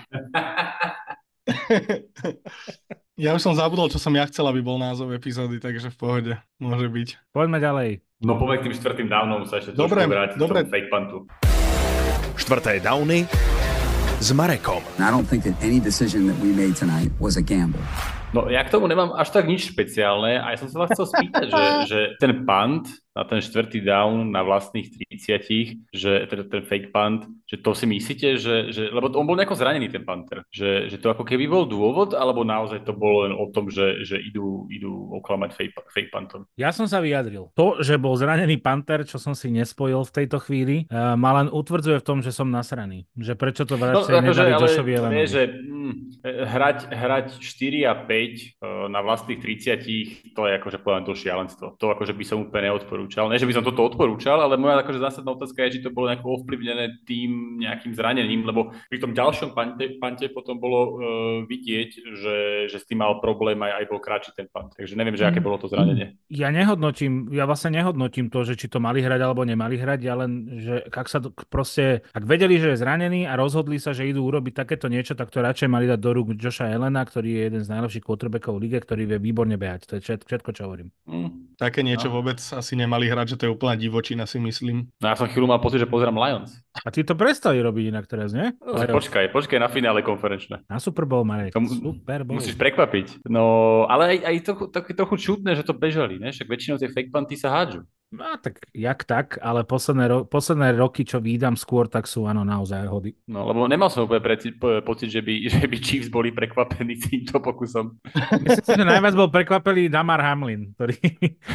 Ja už som zabudol, čo som ja chcel, aby bol názov epizódy, takže v pohode, môže byť. Poďme ďalej. No k tým štvrtým downom sa ešte Dobre, trošku vrátiť dobre. fake puntu. Štvrté downy s Marekom. I don't think that any decision that we made tonight was a gamble. No ja k tomu nemám až tak nič špeciálne a ja som sa vás chcel spýtať, že, že ten punt na ten štvrtý down na vlastných 30, že teda ten fake punt, že to si myslíte, že, že lebo on bol nejako zranený ten punter, že, že to ako keby bol dôvod, alebo naozaj to bolo len o tom, že, že idú, idú oklamať fake, fake puntom. Ja som sa vyjadril. To, že bol zranený Panter, čo som si nespojil v tejto chvíli, uh, ma len utvrdzuje v tom, že som nasraný. Že prečo to radšej no, nedali Joshovi nie, že hrať, hrať 4 a 5 uh, na vlastných 30, to je akože povedať to šialenstvo. To akože by som úplne neodporúčal. Ne, že by som toto odporúčal, ale moja akože zásadná otázka je, či to bolo nejako ovplyvnené tým nejakým zranením, lebo pri tom ďalšom pante, pante potom bolo uh, vidieť, že, že s tým mal problém aj, aj bol kratší ten pant. Takže neviem, že aké bolo to zranenie. Ja nehodnotím, ja vlastne nehodnotím to, že či to mali hrať alebo nemali hrať, ja len, že ak sa proste, ak vedeli, že je zranený a rozhodli sa, že idú urobiť takéto niečo, tak to radšej mali dať do rúk Joša Elena, ktorý je jeden z najlepších quarterbackov v lige, ktorý vie výborne behať. To je všetko, čo hovorím. Mm. Také niečo vôbec asi nemali hrať, že to je úplná divočina, si myslím. No ja som chvíľu mal pocit, že pozerám Lions. A ty to prestali robiť inak teraz, nie? No, počkaj, počkaj na finále konferenčné. Na Super Bowl, Marek. To Super Bowl. Musíš prekvapiť. No, ale aj, aj trochu, také trochu čudné, že to bežali, ne? Však väčšinou tie fake punty sa hádžu. No tak, jak tak, ale posledné, ro- posledné roky, čo vídam skôr, tak sú áno, naozaj hody. No, lebo nemal som úplne preci, po, pocit, že by, že by Chiefs boli prekvapení týmto pokusom. Myslím si, že najviac bol prekvapený Damar Hamlin, ktorý,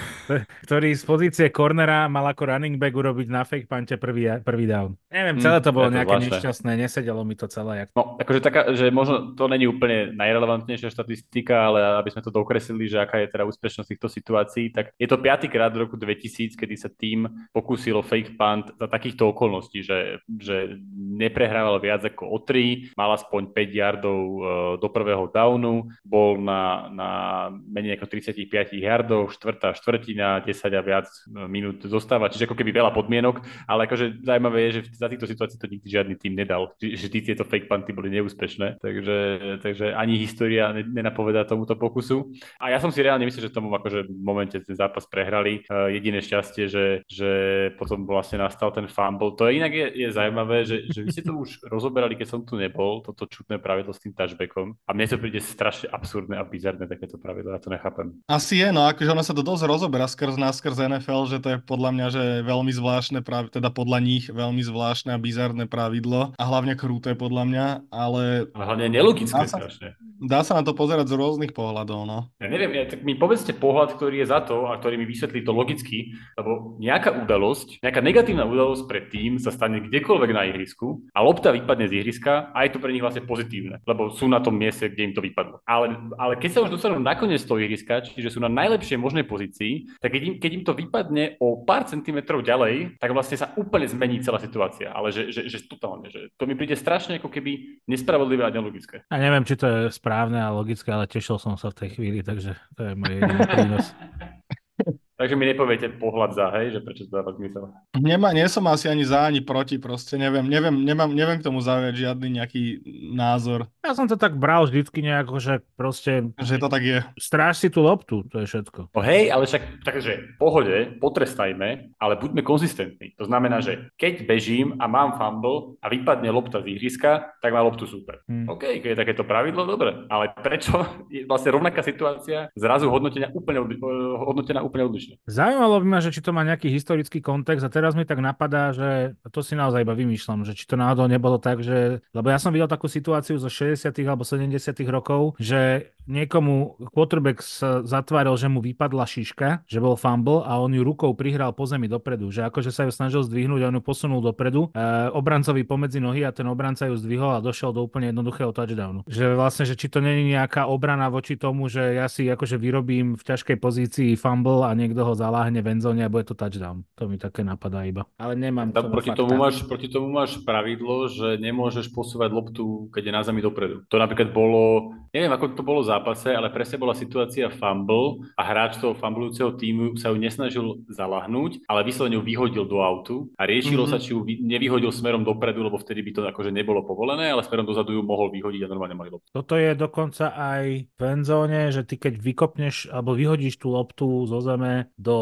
ktorý z pozície cornera mal ako running back urobiť na fake pante prvý, prvý down. Neviem, celé to Mm, bolo to nejaké zvláštne. nešťastné, nesedelo mi to celé. Jak... No, akože taká, že možno to není úplne najrelevantnejšia štatistika, ale aby sme to dokreslili, že aká je teda úspešnosť týchto situácií, tak je to piatýkrát v roku 2000, kedy sa tým pokúsilo fake punt za takýchto okolností, že, že neprehrával viac ako o 3, mal aspoň 5 yardov eh, do prvého downu, bol na, na menej ako 35 yardov, štvrtá štvrtina, 10 a viac minút zostáva, čiže ako keby veľa podmienok, ale akože zaujímavé je, že za týchto situácií to nikdy žiadny tým nedal, tí tieto fake punty boli neúspešné, takže, takže ani história ne- nenapovedá tomuto pokusu. A ja som si reálne myslel, že tomu akože v momente ten zápas prehrali. Uh, jediné šťastie, že, že potom vlastne nastal ten fumble. To je inak je, je zaujímavé, že, že vy ste to už rozoberali, keď som tu nebol, toto čudné pravidlo s tým touchbackom. A mne to príde strašne absurdné a bizarné takéto pravidlo, ja to nechápem. Asi je, no akože ono sa to dosť rozoberá skrz nás, skrz NFL, že to je podľa mňa, že veľmi zvláštne, práve teda podľa nich veľmi zvláštne zvláštne a bizarné pravidlo a hlavne kruté podľa mňa, ale... A hlavne nelogické Dá sa- strašne. Dá sa na to pozerať z rôznych pohľadov, no. Ja neviem, ja, tak mi povedzte pohľad, ktorý je za to a ktorý mi vysvetlí to logicky, lebo nejaká udalosť, nejaká negatívna udalosť pred tým sa stane kdekoľvek na ihrisku a lopta vypadne z ihriska a je to pre nich vlastne pozitívne, lebo sú na tom mieste, kde im to vypadlo. Ale, ale keď sa už dostanú nakoniec z toho ihriska, čiže sú na najlepšej možnej pozícii, tak keď im, keď im to vypadne o pár centimetrov ďalej, tak vlastne sa úplne zmení celá situácia. Ale že, že, že totálne, že to mi príde strašne ako keby nespravodlivé a nelogické. A neviem, či to je správne a logické, ale tešil som sa v tej chvíli, takže to je môj prínos. Takže mi nepoviete pohľad za, hej, že prečo to dáva zmysel. Nemá, nie som asi ani za, ani proti, proste neviem, neviem, nemám, neviem k tomu zaujať žiadny nejaký názor, Ja som to tak bral vždycky nejako, že proste že to tak je. stráž si tú loptu, to je všetko. No hej, ale však takže pohode, potrestajme, ale buďme konzistentní. To znamená, že keď bežím a mám fumble a vypadne lopta z ihriska, tak má loptu super. Hmm. OK, keď je takéto pravidlo, dobre. Ale prečo je vlastne rovnaká situácia zrazu hodnotenia úplne, eh, hodnotená úplne odlišne? Zaujímalo by ma, že či to má nejaký historický kontext a teraz mi tak napadá, že to si naozaj iba vymýšľam, že či to náhodou nebolo tak, že, lebo ja som videl takú situáciu zo 60. alebo 70. rokov, že niekomu quarterback zatváril, že mu vypadla šiška, že bol fumble a on ju rukou prihral po zemi dopredu, že akože sa ju snažil zdvihnúť a on ju posunul dopredu, e, obrancovi pomedzi nohy a ten obranca ju zdvihol a došiel do úplne jednoduchého touchdownu. Že vlastne, že či to není nejaká obrana voči tomu, že ja si akože vyrobím v ťažkej pozícii fumble a niekto ho zaláhne v endzone a bude to touchdown. To mi také napadá iba. Ale nemám Tam tomu proti, fakta. tomu máš, proti tomu máš pravidlo, že nemôžeš posúvať loptu, keď je na zemi dopredu. To napríklad bolo, neviem ako to bolo v zápase, ale presne bola situácia fumble a hráč toho fumblujúceho týmu sa ju nesnažil zalahnúť, ale vyslovene ju vyhodil do autu a riešilo Mhm. sa, či ju vy- nevyhodil smerom dopredu, lebo vtedy by to akože nebolo povolené, ale smerom dozadu ju mohol vyhodiť a normálne mali loptu. Toto je dokonca aj v endzóne, že ty keď vykopneš alebo vyhodíš tú loptu zo zeme do,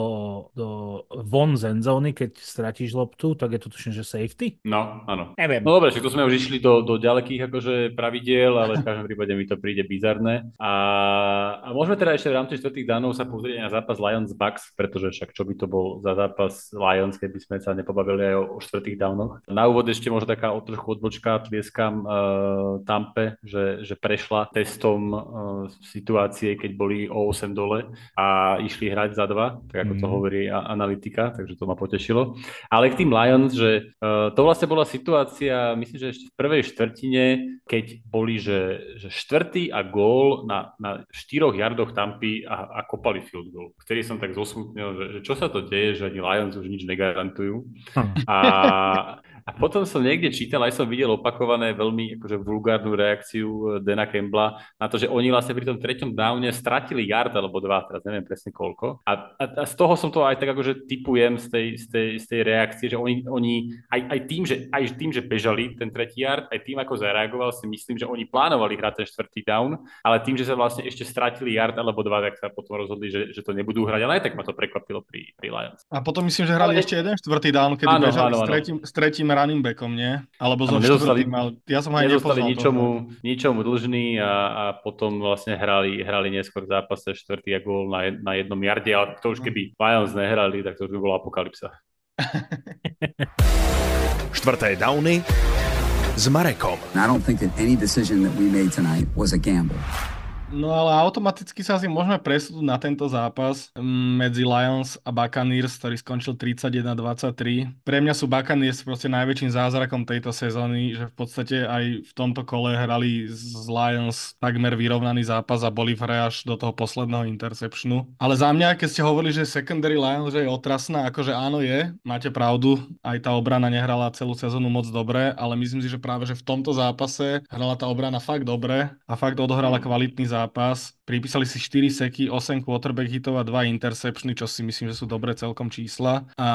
do von z endzóny, keď stratíš loptu, tak je to tuším, že safety? No, áno. Neviem. No dobre, však to sme už išli do, do ďalekých akože pravidiel, ale v každom prípade mi to príde bizarné. A, a môžeme teda ešte v rámci štvrtých dánov sa pozrieť na zápas Lions Bucks, pretože však čo by to bol za zápas Lions, keby sme sa nepobavili aj o, o štvrtých dánoch. Na úvod ešte možno taká o trochu odbočka, tlieskam uh, Tampe, že, že prešla testom uh, situácie, keď boli o 8 dole a išli hrať za tak ako to Mhm. hovorí analytika, takže to ma potešilo. Ale k tým Lions, že uh, to vlastne bola situácia, myslím, že ešte v prvej štvrtine, keď boli, že, že štvrtý a gól na, na štyroch jardoch Tampy a, a kopali field goal. Vtedy som tak zosmutnil, že, že čo sa to deje, že ani Lions už nič negarantujú. Hm. A, a potom som niekde čítal, aj som videl opakované veľmi akože vulgárnu reakciu eh, Dana Campbella na to, že oni vlastne pri tom treťom downe stratili yard alebo dva, teraz neviem presne koľko. A, a, a z toho som to aj tak akože typujem z tej, z tej, z tej reakcie, že oni, oni aj, aj, tým, že, aj tým, že bežali ten tretí yard, aj tým, ako zareagoval, si myslím, že oni plánovali hrať ten štvrtý down, ale tým, že sa vlastne ešte stratili yard alebo dva, tak sa potom rozhodli, že, že to nebudú hrať, ale aj tak ma to prekvapilo pri, pri Lions. A potom myslím, že hrali Ale- ešte jeden štvrtý down, kedy Áno, bežali áno, s, áno. tretím, s tretím running backom, nie? Alebo so nedostali- ale ja som aj Nedostali ničomu, ničomu dlžný a, a potom vlastne hrali, hrali neskôr v zápase štvrtý a gól na, na jednom jarde, ale to už keby Lions nehrali, tak to už by bola apokalypsa. Štvrté downy s Marekom. I don't think that any decision that we made tonight was a gamble. No ale automaticky sa asi môžeme presúť na tento zápas mm, medzi Lions a Buccaneers, ktorý skončil 31-23. Pre mňa sú Buccaneers proste najväčším zázrakom tejto sezóny, že v podstate aj v tomto kole hrali z Lions takmer vyrovnaný zápas a boli v hre až do toho posledného interceptionu. Ale za mňa, keď ste hovorili, že secondary Lions že je otrasná, akože áno je, máte pravdu, aj tá obrana nehrala celú sezónu moc dobre, ale myslím si, že práve že v tomto zápase hrala tá obrana fakt dobre a fakt odohrala kvalitný zápas. Pripísali si 4 seky, 8 quarterback hitov a 2 interceptiony, čo si myslím, že sú dobré celkom čísla. A,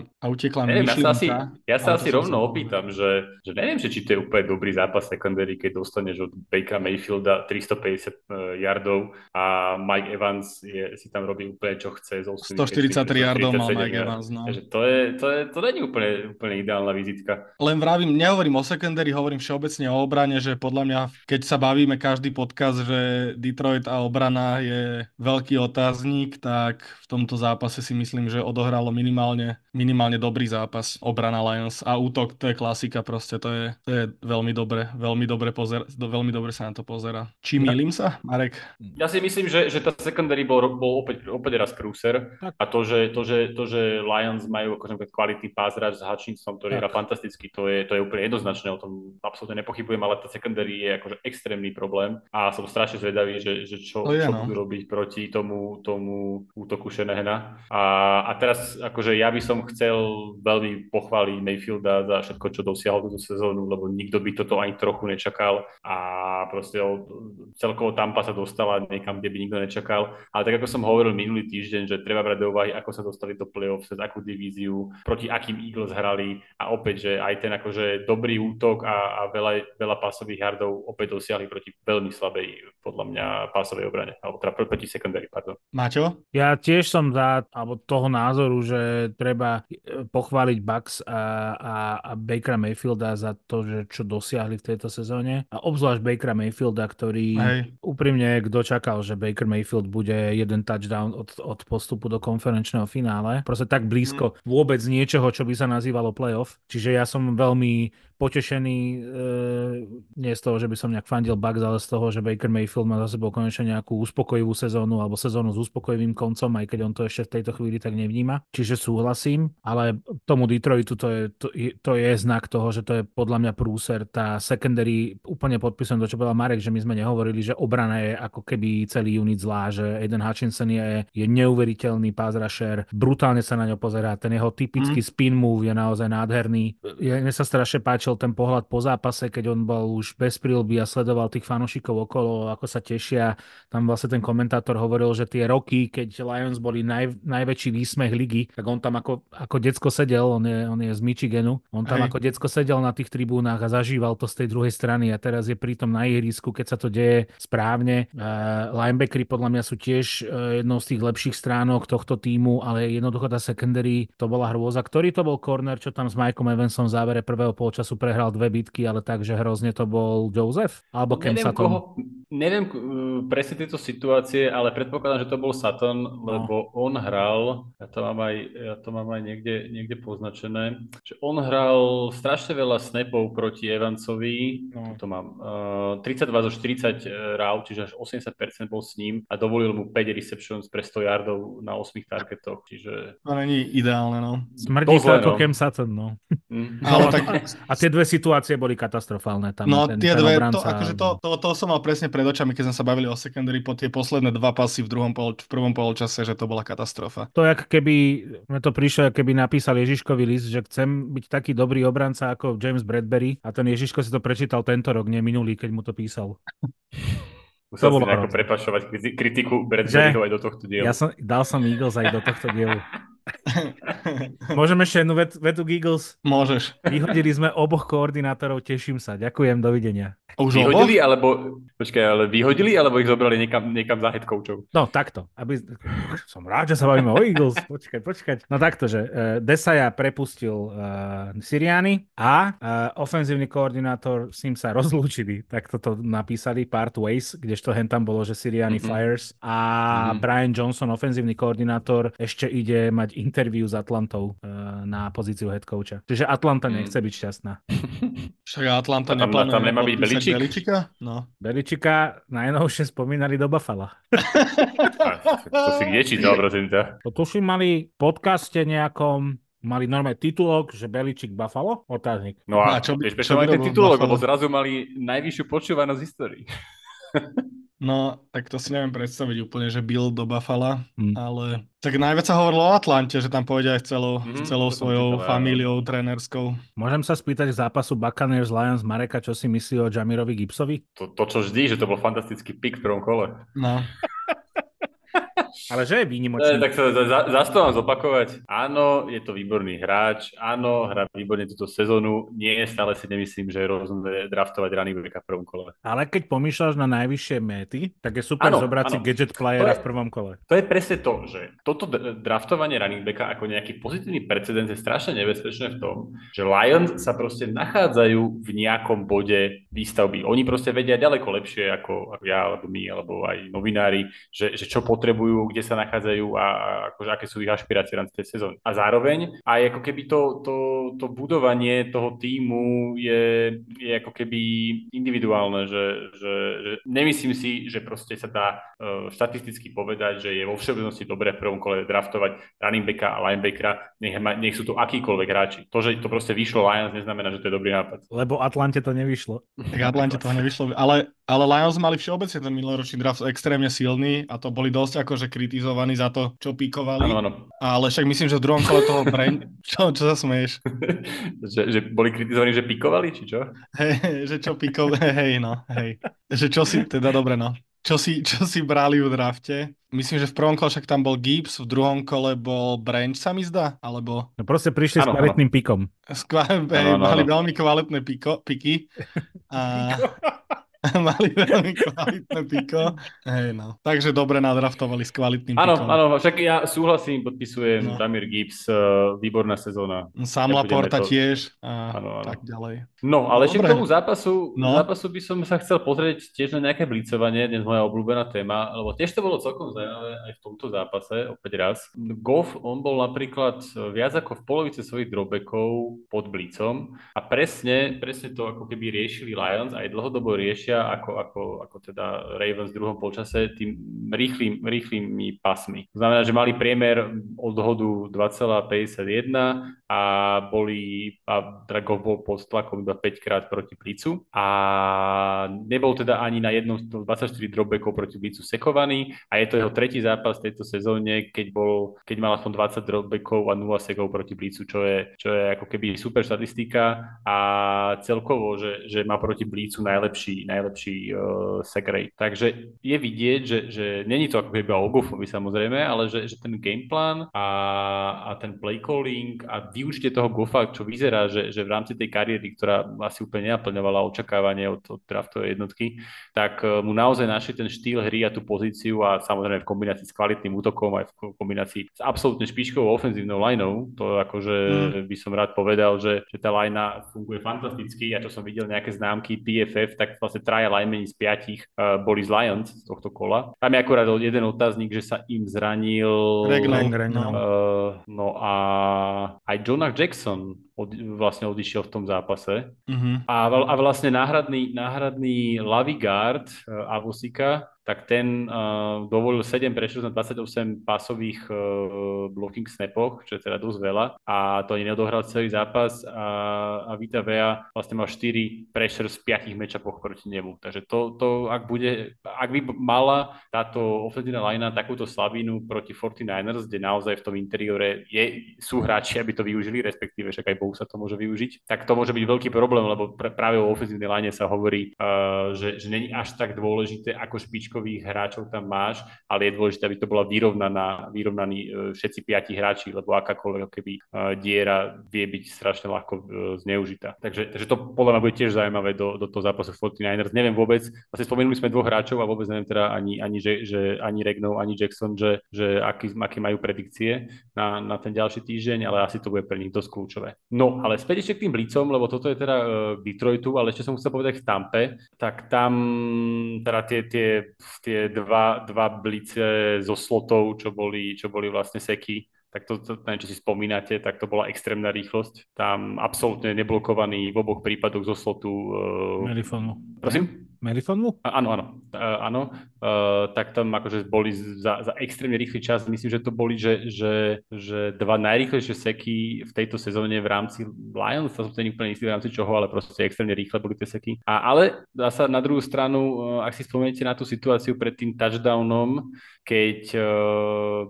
a utekla mi ja sa asi, ja sa asi rovno opýtam, že, že neviem, že či to je úplne dobrý zápas secondary, keď dostaneš od Bakera Mayfielda 350 eh, yardov a Mike Evans je, si tam robí úplne čo chce. So 143 yardov mal Mike Evans, no. Takže to je, to je, to není úplne, úplne ideálna vizitka. Len vravím, nehovorím o secondary, hovorím všeobecne o obrane, že podľa mňa, keď sa bavíme každý podcast, že Detroit a obrana je veľký otáznik, tak v tomto zápase si myslím, že odohralo minimálne, minimálne dobrý zápas obrana Lions a útok, to je klasika proste, to je, to je veľmi dobre, veľmi dobre, pozer, veľmi dobre sa na to pozera. Či milím sa, Marek? Ja si myslím, že, že tá secondary bol, bol opäť, opäť raz prúser a to, že, to, že, to, že Lions majú akože kvalitný pass s Hutchinson, ktorý hrá fantasticky, to je, to je úplne jednoznačné, o tom absolútne nepochybujem, ale tá secondary je akože extrémny problém a som strašne zvedavý, že, že čo, je, čo no. budú robiť proti tomu, tomu útoku Shanahana. A, a teraz akože ja by som chcel veľmi pochváliť Mayfielda za všetko, čo dosiahol túto sezónu, lebo nikto by toto ani trochu nečakal a proste celkovo Tampa sa dostala niekam, kde by nikto nečakal. Ale tak ako som hovoril minulý týždeň, že treba brať do úvahy, ako sa dostali do play-off, cez akú divíziu, proti akým Eagles hrali a opäť, že aj ten akože dobrý útok a, a veľa, veľa pásových hardov opäť dosiahli proti veľmi slabej, podľa mňa, pásovej obrane, alebo teda proti secondary, pardon. Maťo? Ja tiež som za, alebo toho názoru, že treba e, pochváliť Bucks a, a, a Bakera Mayfielda za to, že čo dosiahli v tejto sezóne. A obzvlášť Bakera Mayfielda, ktorý Hej. úprimne, kto čakal, že Baker Mayfield bude jeden touchdown od, od postupu do konferenčného finále. Proste tak blízko mm. vôbec niečoho, čo by sa nazývalo playoff. Čiže ja som veľmi potešený e, nie z toho, že by som nejak fandil Bucks, ale z toho, že Baker Mayfield má za sebou konečne nejakú uspokojivú sezónu alebo sezónu s uspokojivým koncom, aj keď on to ešte v tejto chvíli tak nevníma. Čiže súhlasím, ale tomu Detroitu to je, to, to je znak toho, že to je podľa mňa prúser. Tá secondary, úplne podpisujem to, čo povedal Marek, že my sme nehovorili, že obrana je ako keby celý unit zlá, že Eden Hutchinson je, je neuveriteľný pass rusher, brutálne sa na ňo pozerá, ten jeho typický mm. spin move je naozaj nádherný. Je, mne sa strašne páči páčil ten pohľad po zápase, keď on bol už bez prílby a sledoval tých fanúšikov okolo, ako sa tešia. Tam vlastne ten komentátor hovoril, že tie roky, keď Lions boli naj, najväčší výsmech ligy, tak on tam ako, ako decko sedel, on je, on je z Michiganu, on tam Hej. ako decko sedel na tých tribúnach a zažíval to z tej druhej strany a teraz je pritom na ihrisku, keď sa to deje správne. Uh, linebackery podľa mňa sú tiež uh, jednou z tých lepších stránok tohto týmu, ale jednoducho tá secondary to bola hrôza. Ktorý to bol corner, čo tam s Mikeom Evansom v závere prvého polčasu prehral dve bitky, ale tak, že hrozne to bol Joseph? Alebo Kem neviem, Koho, neviem presne tieto situácie, ale predpokladám, že to bol Saturn, no. lebo on hral, ja to mám aj, ja to mám aj niekde, niekde poznačené, že on hral strašne veľa snapov proti Evansovi, no. to mám, uh, 32 zo 40 RAW, čiže až 80% bol s ním a dovolil mu 5 receptions pre 100 yardov na 8 targetoch, čiže... To není ideálne, no. Smrdí sa ako no. Kem Saturn, no. Mm. Ale tak... A tie dve situácie boli katastrofálne. Tam no ten, tie ten dve, obranca... to, akože to, to, to, som mal presne pred očami, keď sme sa bavili o secondary po tie posledné dva pasy v, druhom pol, v prvom polčase, že to bola katastrofa. To je keby, mne to prišlo, keby napísal Ježiškovi list, že chcem byť taký dobrý obranca ako James Bradbury a ten Ježiško si to prečítal tento rok, nie minulý, keď mu to písal. Musel to si nejako prepašovať kritiku Bradburyho aj do tohto dielu. Ja som, dal som Eagles aj do tohto dielu. Môžeme ešte jednu vet, vetu Giggles? Môžeš. Vyhodili sme oboch koordinátorov, teším sa. Ďakujem, dovidenia. Už vyhodili, oboch? alebo, počkaj, ale vyhodili, alebo ich zobrali niekam, niekam za head coachov? No takto, aby, som rád, že sa bavíme o Eagles, počkaj, počkaj. No takto, že uh, Desaja prepustil uh, Siriani a uh, ofenzívny koordinátor s ním sa rozlúčili, tak toto napísali part ways, kdežto hen tam bolo, že Siriani mm-hmm. fires a mm-hmm. Brian Johnson, ofenzívny koordinátor, ešte ide mať interview s Atlantou uh, na pozíciu head coacha. Čiže Atlanta nechce byť šťastná. Však Atlanta tam, neplánuje tam nemá byť Beličik? Beličika? No. Beličika najnovšie spomínali do Buffalo. to si kde čítal, prosím ťa? To tuším mali podcaste nejakom mali normálne titulok, že Beličik Buffalo? Otáznik. No a, a čo, by, čo mali ten titulok, lebo zrazu mali najvyššiu počúvanosť v histórii. No, tak to si neviem predstaviť úplne, že Bill do Buffalo, hmm. ale tak najviac sa hovorilo o Atlante, že tam pôjde aj celou, mm, celou svojou familiou trénerskou. Môžem sa spýtať k zápasu Buccaneers Lions Mareka, čo si myslí o Jamirovi Gibsovi? To, to čo vždy, že to bol fantastický pick v prvom kole. No. Ale že je výnimočný. tak sa za, za, to mám zopakovať. Áno, je to výborný hráč, áno, hrá výborne túto sezónu. Nie, stále si nemyslím, že je rozumné draftovať running backa v prvom kole. Ale keď pomýšľaš na najvyššie méty, tak je super Áno, zobrať si áno. gadget To playera je- v prvom kole. To je presne to, že toto draftovanie running backa ako nejaký pozitívny precedens je strašne nebezpečné v tom, že Lions sa proste nachádzajú v nejakom bode výstavby. Oni proste vedia ďaleko lepšie ako, ako ja, alebo my, alebo aj novinári, že, že čo potrebujú, kde sa nachádzajú a, akože, aké sú ich ašpirácie v rámci tej sezóny. A zároveň aj ako keby to, to, to budovanie toho týmu je, je ako keby individuálne, že, že, že nemyslím si, že proste sa dá uh, štatisticky povedať, že je vo všeobecnosti dobré v prvom kole draftovať running backa a linebackera, nech, ma- nech sú to akýkoľvek hráči. To, že to proste vyšlo Lions, neznamená, že to je dobrý nápad. Lebo Atlante to nevyšlo. Tak Atlante toho nevyšlo. Ale, ale Lions mali všeobecne ten minuloročný draft extrémne silný a to boli dosť akože kritizovaní za to, čo píkovali. Áno, áno. Ale však myslím, že v druhom kole toho Brain... Čo, čo sa smeješ? že, že boli kritizovaní, že pikovali, či čo? Hej, že čo píkov... Hej, no, hej. Že čo si... Teda dobre, no. Čo si, čo si brali v drafte? Myslím, že v prvom kole však tam bol Gibbs, v druhom kole bol Branch, sa mi zdá, alebo No proste prišli s Áno, kvalitným pikom. áno, mali áno. veľmi kvalitné piko, piky. A... mali veľmi kvalitné piko. Hej, no. Takže dobre nadraftovali s kvalitným Áno, áno, však ja súhlasím, podpisujem No. Tamir Gibbs, uh, výborná sezóna. Sam Laporta to- tiež a Áno, áno. tak ďalej. No, ale ešte k tomu zápasu, No. zápasu by som sa chcel pozrieť tiež na nejaké blicovanie, dnes moja obľúbená téma, lebo tiež to bolo celkom zaujímavé aj v tomto zápase, opäť raz. Goff, on bol napríklad viac ako v polovice svojich drobekov pod blicom a presne, presne to ako keby riešili Lions, aj dlhodobo riešia ako, ako, ako teda Ravens v druhom polčase tým rýchlým, rýchlymi pasmi. To znamená, že mali priemer odhodu 2,51 a boli, a Goff bol pod tlakom iba 5 krát proti blicu. A nebol teda ani na jednom z 24 dropbackov proti blicu sekovaný. A je to jeho tretí zápas v tejto sezóne, keď, bol, keď mal aspoň 20 dropbackov a 0 sekov proti blicu, čo je, čo je ako keby super štatistika a celkovo, že, že má proti blícu najlepší, najlepší uh, sek rate. Takže je vidieť, že, že není to ako iba o Goffovi samozrejme, ale že, že ten gameplan a, a ten play calling a využitie toho Goffa, čo vyzerá, že, že v rámci tej kariéry, ktorá asi úplne nenaplňovala očakávanie od, od draftovej jednotky, tak eh, mu naozaj našli ten štýl hry a tú pozíciu a samozrejme v kombinácii s kvalitným útokom aj v kombinácii s absolútne špičkovou ofenzívnou lineou, to akože Mm. by som rád povedal, že, že tá linea funguje fantasticky. Ja čo som videl nejaké známky PFF, tak vlastne traja linemeni z piatich uh, boli z Lions z tohto kola. Tam je akurát jeden otáznik, že sa im zranil... Regnal, no. Uh, no a aj Jonah Jackson od, vlastne odišiel v tom zápase. Mhm. A, a vlastne náhradný, náhradný Lavigard uh, Avosika, tak ten uh, dovolil 7 pressures na 28 pásových uh, blocking snapoch, čo je teda dosť veľa a to ani neodohral celý zápas a, a Vita Vea vlastne mal 4 pressures v 5 matchupoch proti nemu. Takže to, to ak bude, ak by mala táto ofenzívna linea takúto slabinu proti 49ers, kde naozaj v tom interiore je, sú hráči, aby to využili, respektíve však aj Bohu sa to môže využiť, tak to môže byť veľký problém, lebo pr- práve o ofenzívnej line sa hovorí, uh, že, že není až tak dôležité, ako špičkových hráčov tam máš, ale je dôležité, aby to bola vyrovnaná, vyrovnaní uh, všetci piati hráči, lebo akákoľvek keby uh, diera vie byť strašne ľahko uh, zneužitá. Takže, takže to podľa mňa bude tiež zaujímavé do, do toho zápasu 49ers. Neviem vôbec, vlastne spomenuli sme dvoch hráčov a vôbec neviem teda ani, ani, že, že ani Regnov, ani Jackson, že, že aký, aké majú predikcie na, na ten ďalší týždeň, ale asi to bude pre nich dosť kľúčové. No, ale späť ešte k tým blícom, lebo toto je teda uh, Detroitu, ale ešte som chcel povedať k Tampe, tak tam teda tie, tie, tie dva, dva blice zo slotov, čo boli, čo boli vlastne seky, tak to, to neviem, či si spomínate, tak to bola extrémna rýchlosť. Tam absolútne neblokovaný v oboch prípadoch zo slotu. Uh, Melifonu. prosím? A- Áno, áno, uh, áno. Uh, tak tam akože boli za, za extrémne rýchly čas, myslím, že to boli, že, že, že dva najrýchlejšie seky v tejto sezóne v rámci Lions, to som sa úplne istý v rámci čoho, ale proste extrémne rýchle boli tie seky. A, ale zasa na druhú stranu, uh, ak si spomeniete na tú situáciu pred tým touchdownom, keď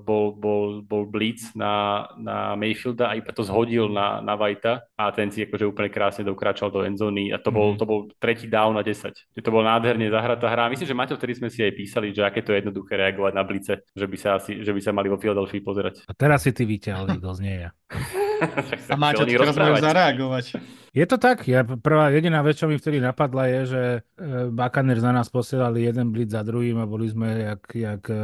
bol, bol, bol blitz na, na Mayfielda a iba to zhodil na, na Whitea a ten si akože úplne krásne dokráčal do endzóny a to bol, Mhm. to bol tretí down na 10. Že to bol bola nádherne zahratá hra. Myslím, že Maťo, vtedy sme si aj písali, že aké to je jednoduché reagovať na blice, že by sa, asi, že by sa mali vo Philadelphia pozerať. A teraz si ty vyťahli, dosť nie ja. A Maťo, teraz majú zareagovať. Je to tak? Ja, prvá jediná vec, čo mi vtedy napadla je, že e, Buccaneers na nás posielali jeden blitz za druhým a boli sme jak, jak e,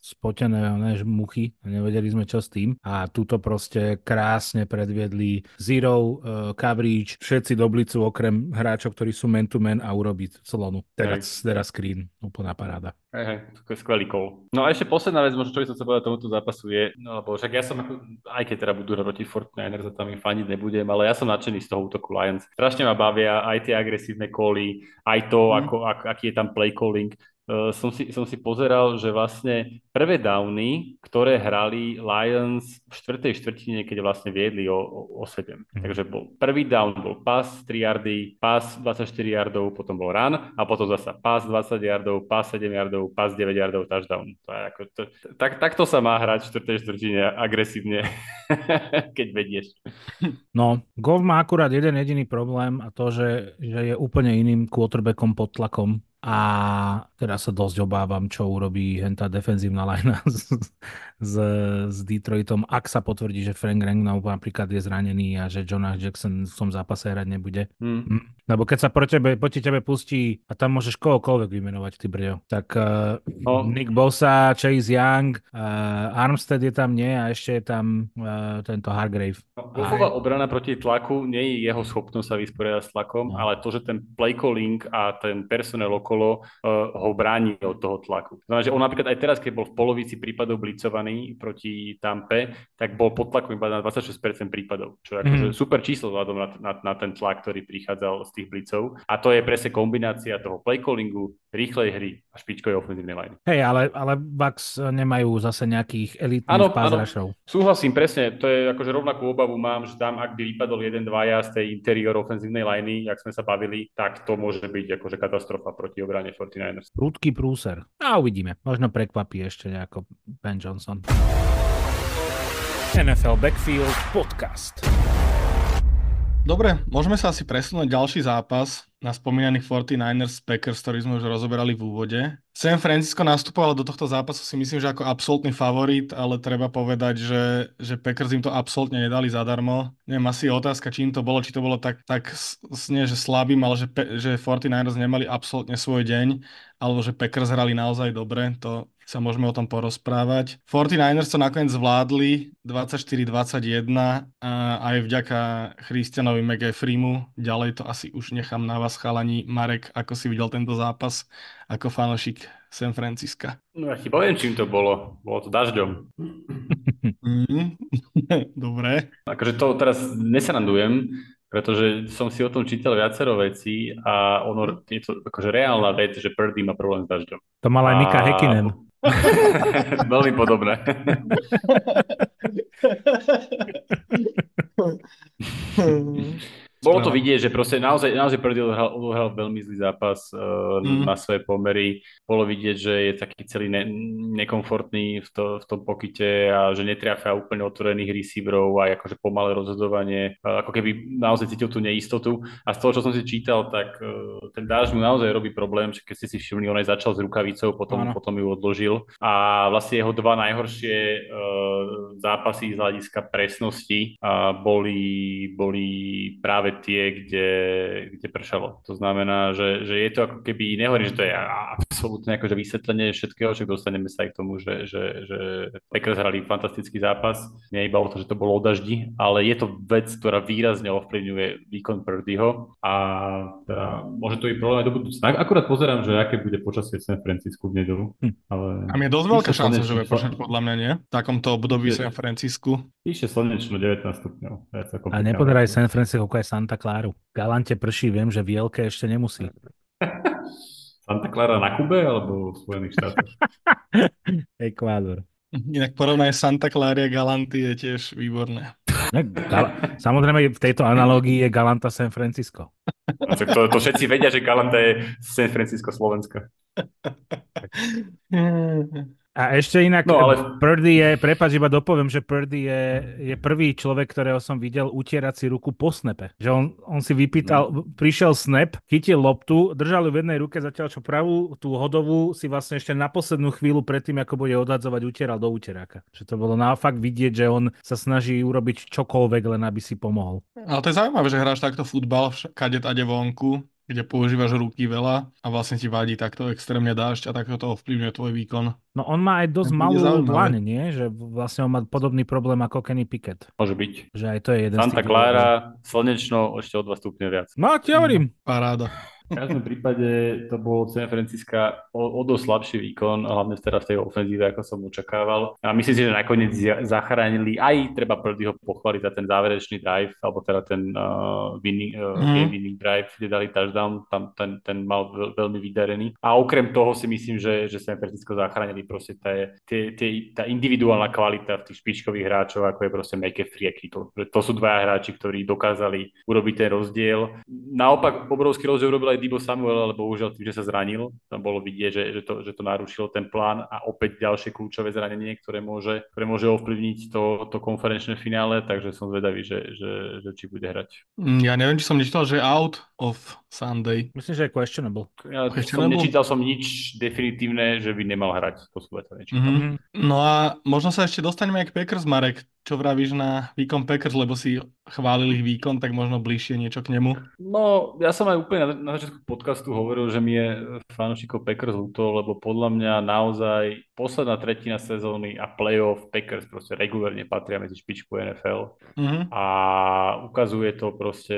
spotené ne, muchy a nevedeli sme čo s tým. A túto proste krásne predviedli zero uh, coverage, všetci do blicu okrem hráčov, ktorí sú man-to-man a urobiť slonu. Teraz, teraz screen, úplná paráda. Hej, hej, to je skvelý call. No a ešte posledná vec, možno čo by som sa povedal tomuto zápasu je, no lebo však ja som, aj keď teda budú proti Fortnite, tam im faniť nebudem, ale ja som nadšený z toho útoku Lions. Strašne ma bavia aj tie agresívne koly, aj to, mm. ako, ako, aký je tam play calling. Uh, som, si, som si pozeral, že vlastne prvé downy, ktoré hrali Lions v štvrtej štvrtine, keď vlastne viedli o, o, o 7. Mm. Takže bol prvý down bol pas 3 yardy, pas 24 yardov, potom bol run a potom zasa pas 20 yardov, pas 7 yardov, pas 9 yardov, touchdown. To je ako, to, tak, takto sa má hrať v štvrtej štvrtine agresívne, keď vedieš. No, Gov má akurát jeden jediný problém a to, že, že je úplne iným quarterbackom pod tlakom a teraz sa dosť obávam, čo urobí hentá defenzívna lajna s, s, s Detroitom, ak sa potvrdí, že Frank Ragnow napríklad je zranený a že Jonas Jackson v tom zápase hrať nebude. Hmm. Lebo keď sa proti tebe, proti tebe pustí a tam môžeš kohokoľvek vymenovať, ty brďo, tak uh, oh. Nick Bosa, Chase Young, uh, Armstead je tam nie a ešte je tam uh, tento Hargrave. Wolfová obrana proti tlaku nie je jeho schopnosť sa vysporiadať s tlakom, no. ale to, že ten play calling a ten personel okolo uh, ho bráni od toho tlaku. Znamená, že on napríklad aj teraz, keď bol v polovici prípadov blicovaný proti Tampe, tak bol pod tlakom iba na 26% prípadov, čo je akože mm. super číslo vzhľadom na, na, na ten tlak, ktorý prichádzal z tých blicov. A to je presne kombinácia toho play callingu, rýchlej hry a špičkovej ofenzívnej line. Hej, ale, ale Bucks nemajú zase nejakých elitných áno, súhlasím, presne. To je akože rovnakú obavu mám, že tam, ak by vypadol jeden, dvaja z tej interior ofenzívnej liney, jak sme sa bavili, tak to môže byť akože katastrofa proti obrane 49ers. Prudký prúser. A uvidíme. Možno prekvapí ešte nejako Ben Johnson. NFL Backfield Podcast. Dobre, môžeme sa asi presunúť ďalší zápas na spomínaných 49ers Packers, ktorý sme už rozoberali v úvode. San Francisco nastupovalo do tohto zápasu si myslím, že ako absolútny favorit, ale treba povedať, že, že Packers im to absolútne nedali zadarmo. Neviem, asi otázka, čím to bolo, či to bolo tak, tak nie, že slabým, ale že, že 49ers nemali absolútne svoj deň, alebo že Packers hrali naozaj dobre, to sa môžeme o tom porozprávať. 49ers to nakoniec zvládli 24-21 a aj vďaka Christianovi McAfreemu. Ďalej to asi už nechám na vás, chalani. Marek, ako si videl tento zápas ako fanošik San Francisca? No ja ti poviem, čím to bolo. Bolo to dažďom. Mm, dobre. Akože to teraz nesarandujem, pretože som si o tom čítal viacero vecí a ono je to akože reálna vec, že Purdy má problém s dažďom. To mal aj Mika Hekinen. Veľmi podobné. Bolo to vidieť, že proste naozaj, naozaj Purdy odohral, veľmi zlý zápas uh, mm. na svoje pomery. Bolo vidieť, že je taký celý ne, nekomfortný v, to, v tom pokyte a že netriafia úplne otvorených receiverov a akože pomalé rozhodovanie. Uh, ako keby naozaj cítil tú neistotu. A z toho, čo som si čítal, tak uh, ten dáž mu naozaj robí problém, že keď ste si všimli, on aj začal s rukavicou, potom, potom ju odložil. A vlastne jeho dva najhoršie uh, zápasy z hľadiska presnosti uh, boli, boli práve práve tie, kde, kde pršalo. To znamená, že, že je to ako keby, nehovorím, že to je absolútne akože vysvetlenie všetkého, že dostaneme sa aj k tomu, že, že, že Packers hrali fantastický zápas, nie iba o to, že to bolo o daždi, ale je to vec, ktorá výrazne ovplyvňuje výkon Purdyho a teda, môže to byť problém aj do budúcna. Akurát pozerám, že aké bude počasie v San Francisco v nedelu. Hm. Ale... A je dosť veľká šanca, že bude počať podľa mňa, nie? V takomto období San Francisku. Píše slnečno 19 stupňov. A nepozeraj San Francisco, ako je Santa Cláru. Galante prší, viem, že Vielke ešte nemusí. Santa Clara na Kube alebo v Spojených štátoch? Ekvádor. Inak porovnaj Santa Clara a Galanty je tiež výborné. Gal- Samozrejme, v tejto analógii je Galanta San Francisco. To, to všetci vedia, že Galanta je San Francisco Slovenska. A ešte inak, No, ale- Purdy je, prepáč, iba dopoviem, že Purdy je, je prvý človek, ktorého som videl utierať si ruku po snape. Že on, on si vypýtal, No. prišiel snap, chytil loptu, držal ju v jednej ruke, zatiaľ čo pravú, tú hodovú si vlastne ešte na poslednú chvíľu predtým, ako bude odhadzovať, utieral do uteráka. Že to bolo naopak vidieť, že on sa snaží urobiť čokoľvek, len aby si pomohol. Ale to je zaujímavé, že hráš takto futbal kade tade vonku, kde používaš ruky veľa a vlastne ti vadí takto extrémne dážď a takto to ovplyvňuje tvoj výkon. No on má aj dosť malú dlaň, nie? Že vlastne on má podobný problém ako Kenny Pickett. Môže byť. Že aj to je jeden z Santa tých Clara, slnečno, ešte o 2 stupne viac. No, ti hovorím. Paráda. V každom prípade to bol San Francisca o, o dosť slabší výkon, hlavne teraz v tej ofenzíve, ako som očakával. A myslím si, že nakoniec za- zachránili aj treba Purdyho pochváliť za ten záverečný drive, alebo teda ten uh, winning, uh, game winning drive, kde dali touchdown, tam ten, ten mal veľ, veľmi vydarený. A okrem toho si myslím, že, že San Francisco zachránili proste tá, tie, tie, tá individuálna kvalita v tých špičkových hráčov, ako je proste McAfee a Kittle. To sú dvaja hráči, ktorí dokázali urobiť ten rozdiel. Naopak obrovský rozdiel urobil aj Dibo Samuel, ale bohužiaľ tým, že sa zranil, tam bolo vidieť, že, že, to, že to narušilo ten plán a opäť ďalšie kľúčové zranenie, ktoré môže, ktoré môže ovplyvniť to, to konferenčné finále, takže som zvedavý, že, že, že či bude hrať. Mm, Ja neviem, či som nečítal, že out of Sunday. Myslím, že je questionable. Ja Ešte som, nečítal som nič definitívne, že by nemal hrať, to sú veci nečítal. Mhm. No a možno sa ešte dostaneme aj k Packers, Marek. Čo vravíš na výkon Packers, lebo si chválil ich výkon, tak možno bližšie niečo k nemu. No, ja som aj úplne na, na začiatku podcastu hovoril, že mi je fanúšikov Packers ľúto, lebo podľa mňa naozaj posledná tretina sezóny a playoff Packers proste regulárne patria medzi špičku NFL Mhm. a ukazuje to proste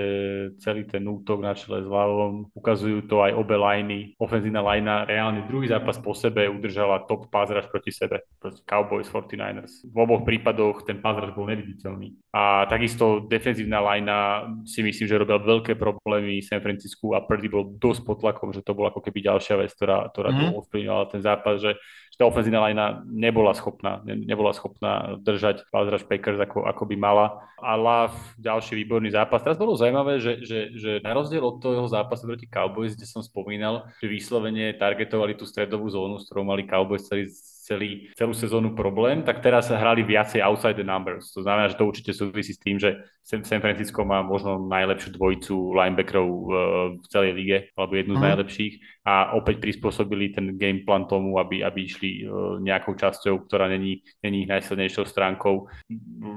celý ten útok na čele s Lavom, ukazujú to aj obe liney, ofenzívna linea reálne druhý zápas po sebe udržala top rush proti sebe, proste Cowboys 49ers. V oboch prípadoch ten rush bol neviditeľný. A takisto defenzívna linea si myslím, že robila veľké problémy San Francisku a Purdy bol dosť pod tlakom, že to bola ako keby ďalšia vec, ktorá, ktorá Mhm. mm-hmm. ovplyvňovala ten zápas, že, že tá ofenzívna linea nebola schopná, ne, nebola schopná držať rush Packers ako, ako by mala. A Love, ďalší výborný zápas. Teraz bolo zaujímavé, že, že, že na rozdiel od toho zápasu proti Cowboys, kde som spomínal, že vyslovene targetovali tú stredovú zónu, s ktorou mali Cowboys celý, celý, celú sezónu problém, tak teraz hrali viacej outside the numbers. To znamená, že to určite súvisí s tým, že San San Francisco má možno najlepšiu dvojicu linebackerov eh, v celej lige, alebo jednu z Mhm. najlepších a opäť prispôsobili ten game plan tomu, aby, aby išli eh, nejakou časťou, ktorá není, není ich najsilnejšou stránkou.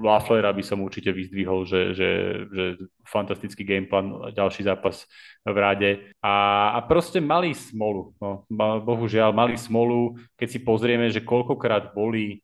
Laflera by som určite vyzdvihol, že, že, že fantastický game plan, ďalší zápas v rade a, a proste mali smolu. No, bohužiaľ, mali smolu, keď si pozrieme, že koľkokrát boli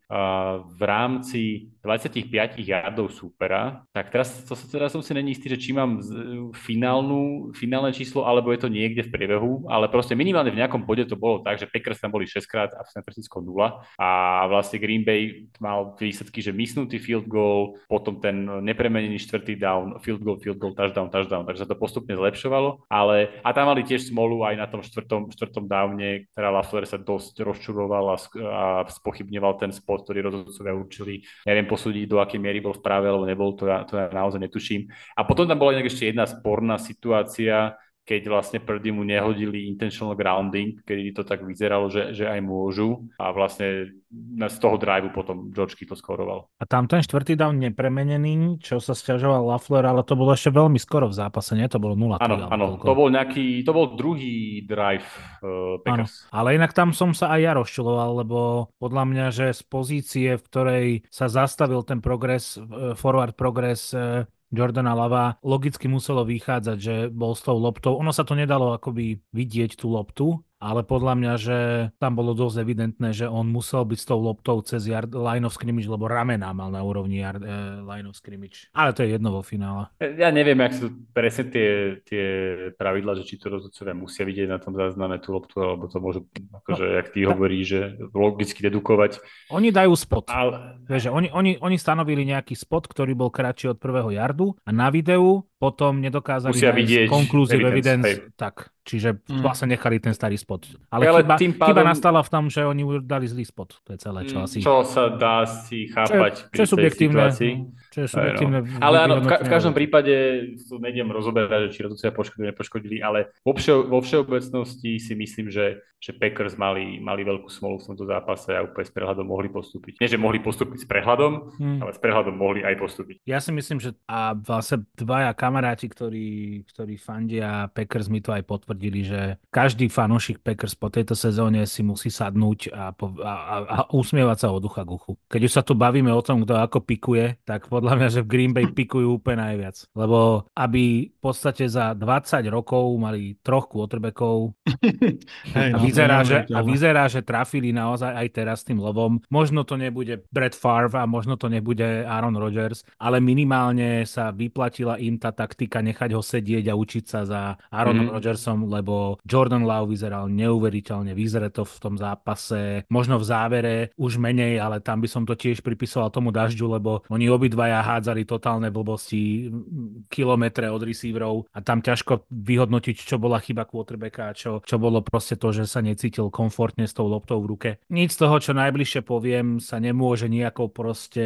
v rámci 25 yardov súpera, tak teraz, to, teraz som si není istý, že či mám finálnu, finálne číslo, alebo je to niekde v priebehu, ale proste minimálne v nejakom bode to bolo tak, že Packers tam boli 6 krát a San Francisco 0 a vlastne Green Bay mal výsledky, že misnutý field goal, potom ten nepremenený štvrtý down, field goal, field goal, touchdown, touchdown, takže sa to postupne zlepšovalo, ale a tam mali tiež smolu aj na tom štvrtom, štvrtom downe, ktorá Lafleur sa dosť rozčuroval a, a spochybňoval ten spot, ktorý rozhodcovia určili. Neviem posúdiť, do akej miery bol v práve, alebo nebol, to ja, to ja naozaj netuším. A potom tam bola inak ešte jedna sporná situácia, keď vlastne Purdy mu nehodili intentional grounding, kedy to tak vyzeralo, že, že aj môžu a vlastne z toho driveu potom George Kittle skoroval. A tam ten štvrtý down nepremenený, čo sa sťažoval Lafleur, ale to bolo ešte veľmi skoro v zápase, nie? To bolo 0 Áno, áno, to bol nejaký, to bol druhý drive uh, Áno, Packers. ale inak tam som sa aj ja rozčiloval, lebo podľa mňa, že z pozície, v ktorej sa zastavil ten progres, eh, forward progres eh, Jordana Lava, logicky muselo vychádzať, že bol s tou loptou. Ono sa to nedalo akoby vidieť tú loptu, ale podľa mňa, že tam bolo dosť evidentné, že on musel byť s tou loptou cez yard, line of scrimmage, lebo ramená mal na úrovni yard, eh, line of scrimmage. Ale to je jedno vo finále. Ja neviem, ak sú presne tie, tie pravidla, že či to rozhodcovia musia vidieť na tom zázname tú loptu, alebo to môžu, akože, jak ty hovoríš, že logicky dedukovať. Oni dajú spot. Ale Vieš, oni, oni, oni stanovili nejaký spot, ktorý bol kratší od prvého jardu a na videu potom nedokázali Musia vidieť conclusive evidence, evidence, tak, čiže Mm. vlastne nechali ten starý spot. Ale, Ale chyba, tým chyba pádom- nastala v tom, že oni dali zlý spot. To je celé, čo Mm, asi... Čo sa dá si čo, chápať je, čo je subjektívne. situácii. Čo je subjektívne no. Ale áno, v, ka- v každom prípade tu nejdem rozoberať, že či rozhodcovia poškodili, nepoškodili, ale vo, všeo, vo všeobecnosti si myslím, že, že Packers mali, mali veľkú smolu v tomto zápase a úplne s prehľadom mohli postúpiť. Nie, že mohli postúpiť s prehľadom, Hmm. ale s prehľadom mohli aj postúpiť. Ja si myslím, že a vlastne dvaja kamaráti, ktorí, ktorí fandia Packers mi to aj potvrdili, že každý fanúšik Packers po tejto sezóne si musí sadnúť a, po, a, a, a usmievať sa od ucha k uchu. Keď už sa tu bavíme o tom, kto ako pikuje, tak podľa mňa, že v Green Bay pikujú úplne najviac. Lebo aby v podstate za 20 rokov mali troch quarterbackov a, no, vyzerá, že, a vyzerá, že trafili naozaj aj teraz tým lovom. Možno to nebude Brett Favre a možno to nebude Aaron Rodgers, ale minimálne sa vyplatila im tá taktika nechať ho sedieť a učiť sa za Aaronom Mhm. Rodgersom, lebo Jordan Love vyzeral neuveriteľne vyzreto v tom zápase. Možno v závere už menej, ale tam by som to tiež pripisoval tomu dažďu, lebo oni obidvaja hádzali totálne blbosti mm, kilometre od receiverov a tam ťažko vyhodnotiť, čo bola chyba quarterbacka a čo, čo bolo proste to, že sa necítil komfortne s tou loptou v ruke. Nič z toho, čo najbližšie poviem, sa nemôže nejako proste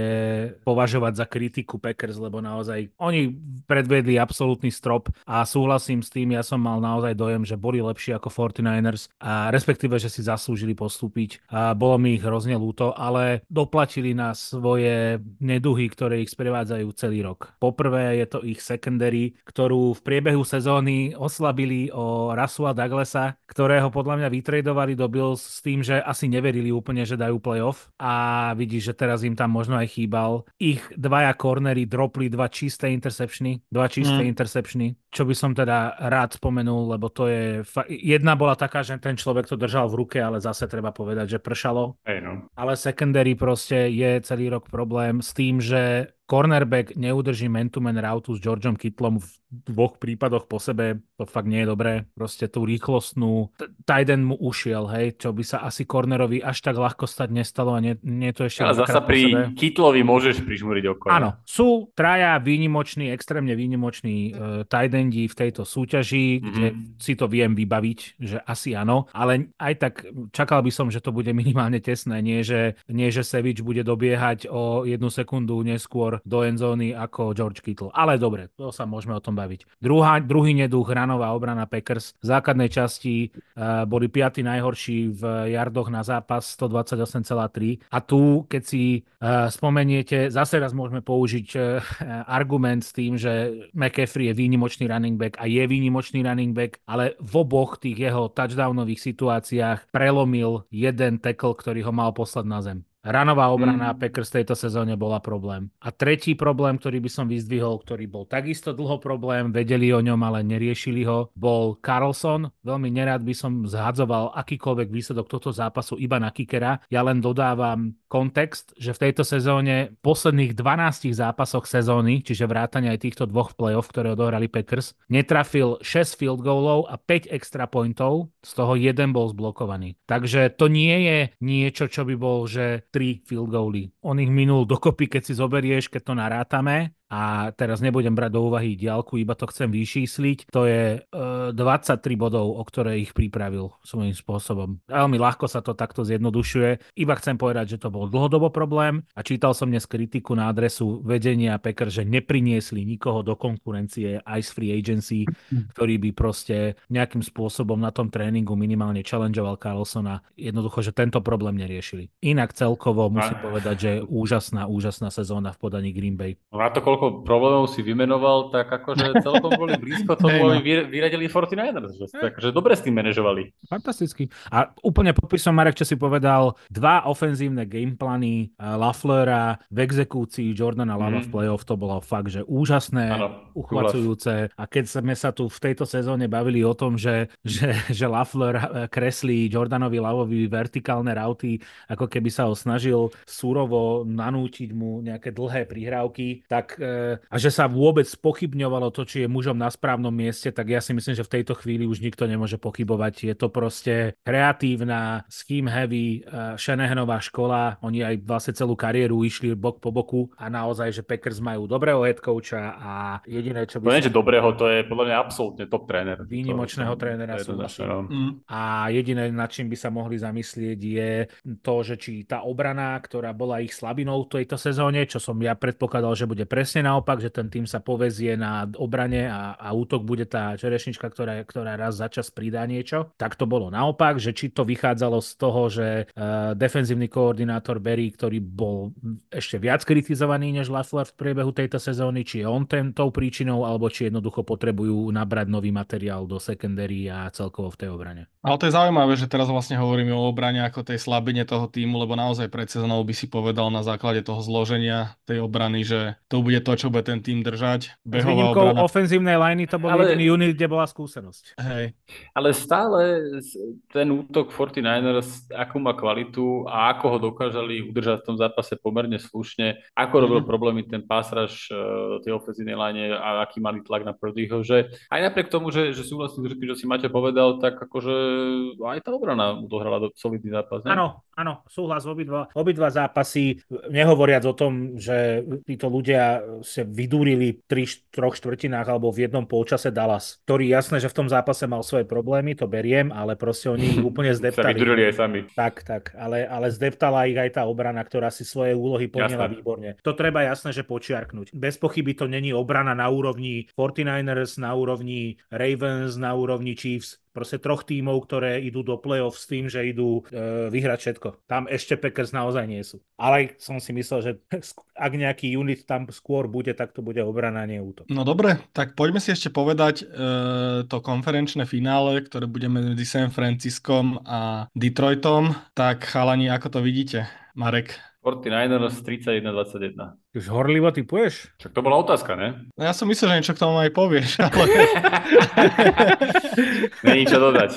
považovať za kritiku Packers, lebo naozaj oni predvedli absolútny strop a súhlasím s tým, ja som mal naozaj dojem, že boli lepší ako 49ers a respektíve, že si zaslúžili postúpiť a bolo mi ich hrozne ľúto, ale doplatili na svoje neduhy, ktoré ich sprevádzajú celý rok. Poprvé je to ich secondary, ktorú v priebehu sezóny oslabili o Rasula Douglasa, ktorého podľa mňa vytredovali do Bills s tým, že asi neverili úplne, že dajú playoff a vidíš, že teraz im tam možno aj chýbal. Ich dvaja cornery dropli dva čisté interceptiony, dva čisté Mm. interceptiony, čo by som teda rád spomenul, lebo to je... Fa- jedna bola taká, že ten človek to držal v ruke, ale zase treba povedať, že pršalo. Hej, no. Ale secondary proste je celý rok problém s tým, že cornerback neudrží man-to-man route s Georgeom Kittlom v dvoch prípadoch po sebe, to fakt nie je dobré. Proste tú rýchlostnú, t- tight end mu ušiel, hej, čo by sa asi cornerovi až tak ľahko stať nestalo a nie, nie to ešte Ale zasa pri Kitlovi môžeš prižmúriť oko. Áno, sú traja výnimoční, extrémne výnimoční uh, tight endi v tejto súťaži, mm-hmm. kde si to viem vybaviť, že asi áno, ale aj tak čakal by som, že to bude minimálne tesné, nie že, nie, že Sevič bude dobiehať o jednu sekundu neskôr do endzóny ako George Kittle. Ale dobre, to sa môžeme o tom baviť. Druhá, druhý neduch, hranová obrana Packers. V základnej časti uh, boli piaty najhorší v jardoch na zápas 128,3 a tu, keď si uh, spomeniete, zase raz môžeme použiť uh, argument s tým, že McCaffrey je výnimočný running back a je výnimočný running back, ale v oboch tých jeho touchdownových situáciách prelomil jeden tackle, ktorý ho mal poslať na zem. Ranová obrana mm. Packers tejto sezóne bola problém. A tretí problém, ktorý by som vyzdvihol, ktorý bol takisto dlho problém, vedeli o ňom, ale neriešili ho, bol Carlson. Veľmi nerád by som zhadzoval akýkoľvek výsledok tohto zápasu iba na kickera. Ja len dodávam kontext, že v tejto sezóne v posledných 12 zápasoch sezóny, čiže vrátane aj týchto dvoch playoff, ktoré odohrali Packers, netrafil 6 field goalov a 5 extra pointov, z toho jeden bol zblokovaný. Takže to nie je niečo, čo by bol, že 3 field goaly. On ich minul dokopy, keď si zoberieš, keď to narátame a teraz nebudem brať do úvahy diálku, iba to chcem vyčísliť. To je e, 23 bodov, o ktoré ich pripravil svojím spôsobom. Veľmi ľahko sa to takto zjednodušuje. Iba chcem povedať, že to bol dlhodobo problém a čítal som dnes kritiku na adresu vedenia Packer, že nepriniesli nikoho do konkurencie aj z free agency, ktorý by proste nejakým spôsobom na tom tréningu minimálne challengeoval Carlsona. Jednoducho, že tento problém neriešili. Inak celkovo musím A- povedať, že úžasná, úžasná sezóna v podaní Green Bay. Na to, koľko problémov si vymenoval, tak akože celkom boli blízko tomu, Hej, no. vyradili 49ers. Že, takže dobre s tým manažovali. Fantasticky. A úplne podpísom, Marek, čo si povedal, dva ofenzívne gameplány eh, Laflera v exekúcii Jordana Lava Mhm. v playoff, to bolo fakt, že úžasné, Áno, uchvacujúce. A keď sme sa tu v tejto sezóne bavili o tom, že, že, že Lafler eh, kreslí Jordanovi Lavovi vertikálne rauty, ako keby sa ho snažil súrovo nanútiť mu nejaké dlhé prihrávky, tak eh, a že sa vôbec pochybňovalo to, či je mužom na správnom mieste, tak ja si myslím, že v tejto chvíli už nikto nemôže pochybovať. Je to proste kreatívna, scheme heavy, uh, Shanahanová škola. Oni aj vlastne celú kariéru išli bok po boku a naozaj, že Packers majú dobrého head coacha a jediné, čo by... To nie, že dobrého, to je podľa mňa absolútne top tréner. Výnimočného to, trénera to, no. Mm. A jediné, nad čím by sa mohli zamyslieť, je to, že či tá obrana, ktorá bola ich slabinou v tejto sezóne, čo som ja predpokladal, že bude presne naopak, že ten tým sa povezie na obrane a, a útok bude tá čerešnička, ktorá, ktorá raz za čas pridá niečo. Tak to bolo naopak, že či to vychádzalo z toho, že uh, defenzívny koordinátor Berry, ktorý bol ešte viac kritizovaný než Lafleur v priebehu tejto sezóny, či je on ten, tou príčinou, alebo či jednoducho potrebujú nabrať nový materiál do secondary a celkovo v tej obrane. Ale to je zaujímavé, že teraz vlastne hovoríme o obrane ako tej slabine toho týmu, lebo naozaj pred sezónou by si povedal na základe toho zloženia tej obrany, že to bude to, čo bude ten tým držať. S Behová výnimkou obrana. ofenzívnej liney to bol Ale- jediný unit, kde bola skúsenosť. Hej. Ale stále s- ten útok 49ers, akú má kvalitu a ako ho dokážali udržať v tom zápase pomerne slušne, ako robil Mhm. problémy ten pásraž do tej ofenzívnej line a aký mali tlak na Purdyho, že aj napriek tomu, že, že súhlasím s tým, čo si Maťo povedal, tak akože aj tá obrana dohrala do solidný zápas. Áno, áno, súhlas obidva, obidva zápasy, nehovoriac o tom, že títo ľudia sa vydúrili v tri, troch štvrtinách alebo v jednom polčase Dallas, ktorý jasné, že v tom zápase mal svoje problémy, to beriem, ale proste oni ich úplne Sa zdeptali. vydurili aj sami. Tak, tak, ale, ale zdeptala ich aj tá obrana, ktorá si svoje úlohy plnila výborne. To treba jasné, že počiarknúť. Bez pochyby to není obrana na úrovni 49ers, na úrovni Ravens, na úrovni Chiefs. Proste troch tímov, ktoré idú do play-off s tým, že idú e, vyhrať všetko. Tam ešte Packers naozaj nie sú. Ale som si myslel, že ak nejaký unit tam skôr bude, tak to bude obrana, nie útok. No dobre, tak poďme si ešte povedať e, to konferenčné finále, ktoré budeme medzi San Franciskom a Detroitom. Tak chalani, ako to vidíte? Marek? 49ers 31-21. Ty už horlivo typuješ? Však to bola otázka, ne? No ja som myslel, že niečo k tomu aj povieš, ale... Není čo dodať.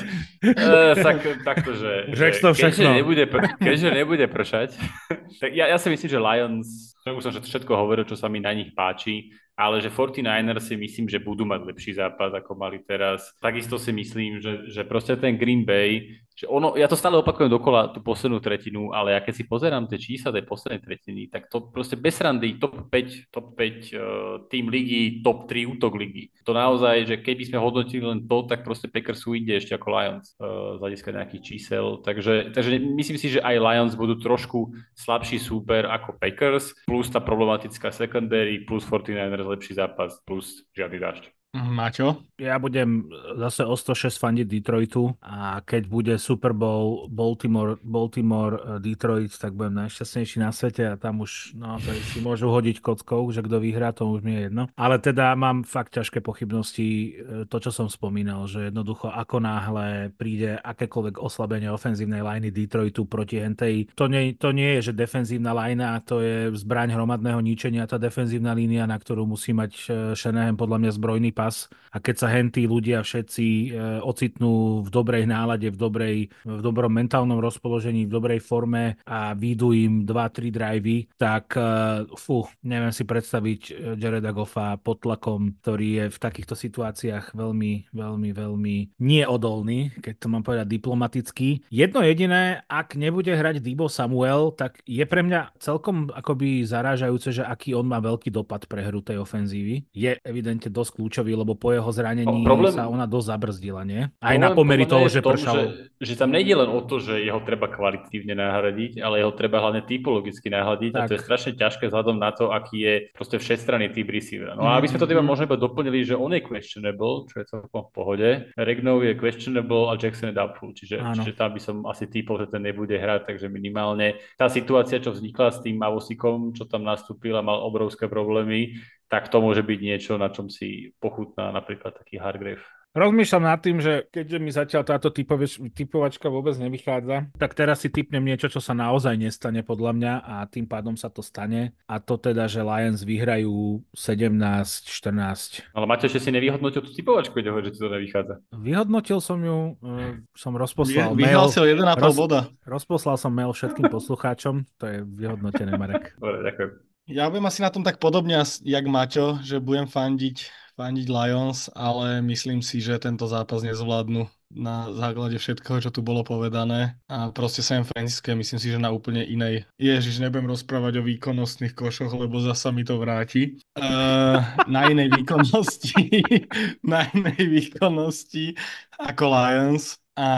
E, tak, takto, že, že to keďže, všechno. nebude, pr- keďže nebude pršať, tak ja, ja si myslím, že Lions, už som všetko hovoril, čo sa mi na nich páči, ale že 49ers si myslím, že budú mať lepší zápas, ako mali teraz. Takisto si myslím, že, že proste ten Green Bay, že ono, ja to stále opakujem dokola tú poslednú tretinu, ale ja keď si pozerám tie čísla tej poslednej tretiny, tak to proste bez randy top 5, top 5 uh, tým ligy, top 3 útok ligy. To naozaj, že keby sme hodnotili len to, tak proste Packers ide ešte ako Lions uh, z hľadiska nejakých čísel. Takže, takže myslím si, že aj Lions budú trošku slabší súper ako Packers, plus tá problematická secondary, plus 49ers lepší zápas, plus žiadny dážď. Maťo? Ja budem zase o 106 fandiť Detroitu a keď bude Super Bowl Baltimore, Baltimore eh, Detroit, tak budem najšťastnejší na svete a tam už to si môžu hodiť kockou, že kto vyhrá, to už mi je jedno. Ale teda mám fakt ťažké pochybnosti, eh, to čo som spomínal, že jednoducho ako náhle príde akékoľvek oslabenie ofenzívnej liney Detroitu proti Hentej, to nie, to nie je, že defenzívna linea, to je zbraň hromadného ničenia, tá defenzívna línia, na ktorú musí mať eh, Shanahan podľa mňa zbrojný pas a keď sa hentí ľudia všetci e, ocitnú v dobrej nálade, v, dobrej, v dobrom mentálnom rozpoložení, v dobrej forme a výjdu im 2-3 drivey, tak e, fú, neviem si predstaviť e, Jareda Goffa pod tlakom, ktorý je v takýchto situáciách veľmi, veľmi, veľmi neodolný, keď to mám povedať diplomaticky. Jedno jediné, ak nebude hrať Debo Samuel, tak je pre mňa celkom akoby zarážajúce, že aký on má veľký dopad pre hru tej ofenzívy. Je evidentne dosť kľúčový, lebo po jeho zranení No, problém- sa ona dosť zabrzdila, nie? Aj na pomery toho, že tom, pršalo. Že, že tam nejde len o to, že jeho treba kvalitívne nahradiť, ale jeho treba hlavne typologicky nahradiť a Tak. to je strašne ťažké vzhľadom na to, aký je proste všestranný typ receivera. No a aby sme to teda Mhm. možno iba doplnili, že on je questionable, čo je celkom v pohode, Regnov je questionable a Jackson je doubtful, čiže, Áno. čiže tam by som asi typol, že ten nebude hrať, takže minimálne tá situácia, čo vznikla s tým Avosikom, čo tam nastúpil a mal obrovské problémy, tak to môže byť niečo, na čom si pochutná napríklad taký Hargrave. Rozmýšľam nad tým, že keďže mi zatiaľ táto typovač, typovačka vôbec nevychádza, tak teraz si typnem niečo, čo sa naozaj nestane podľa mňa a tým pádom sa to stane. A to teda, že Lions vyhrajú 17-14. Ale Mateo, ešte si nevyhodnotil tú typovačku, ide hovoriť, že ti to nevychádza. Vyhodnotil som ju, e, som rozposlal Vy- mail. Vyhral si o 1,5 Roz- boda. Rozposlal som mail všetkým poslucháčom, to je vyhodnotené, Marek. Dobre, ďakujem. Ja budem asi na tom tak podobne, jak Maťo, že budem fandiť, fandiť Lions, ale myslím si, že tento zápas nezvládnu na základe všetkého, čo tu bolo povedané. A proste San Francisco myslím si, že na úplne inej. Ježiš, nebudem rozprávať o výkonnostných košoch, lebo zasa mi to vráti. Uh, na inej výkonnosti, na inej výkonnosti ako Lions. A,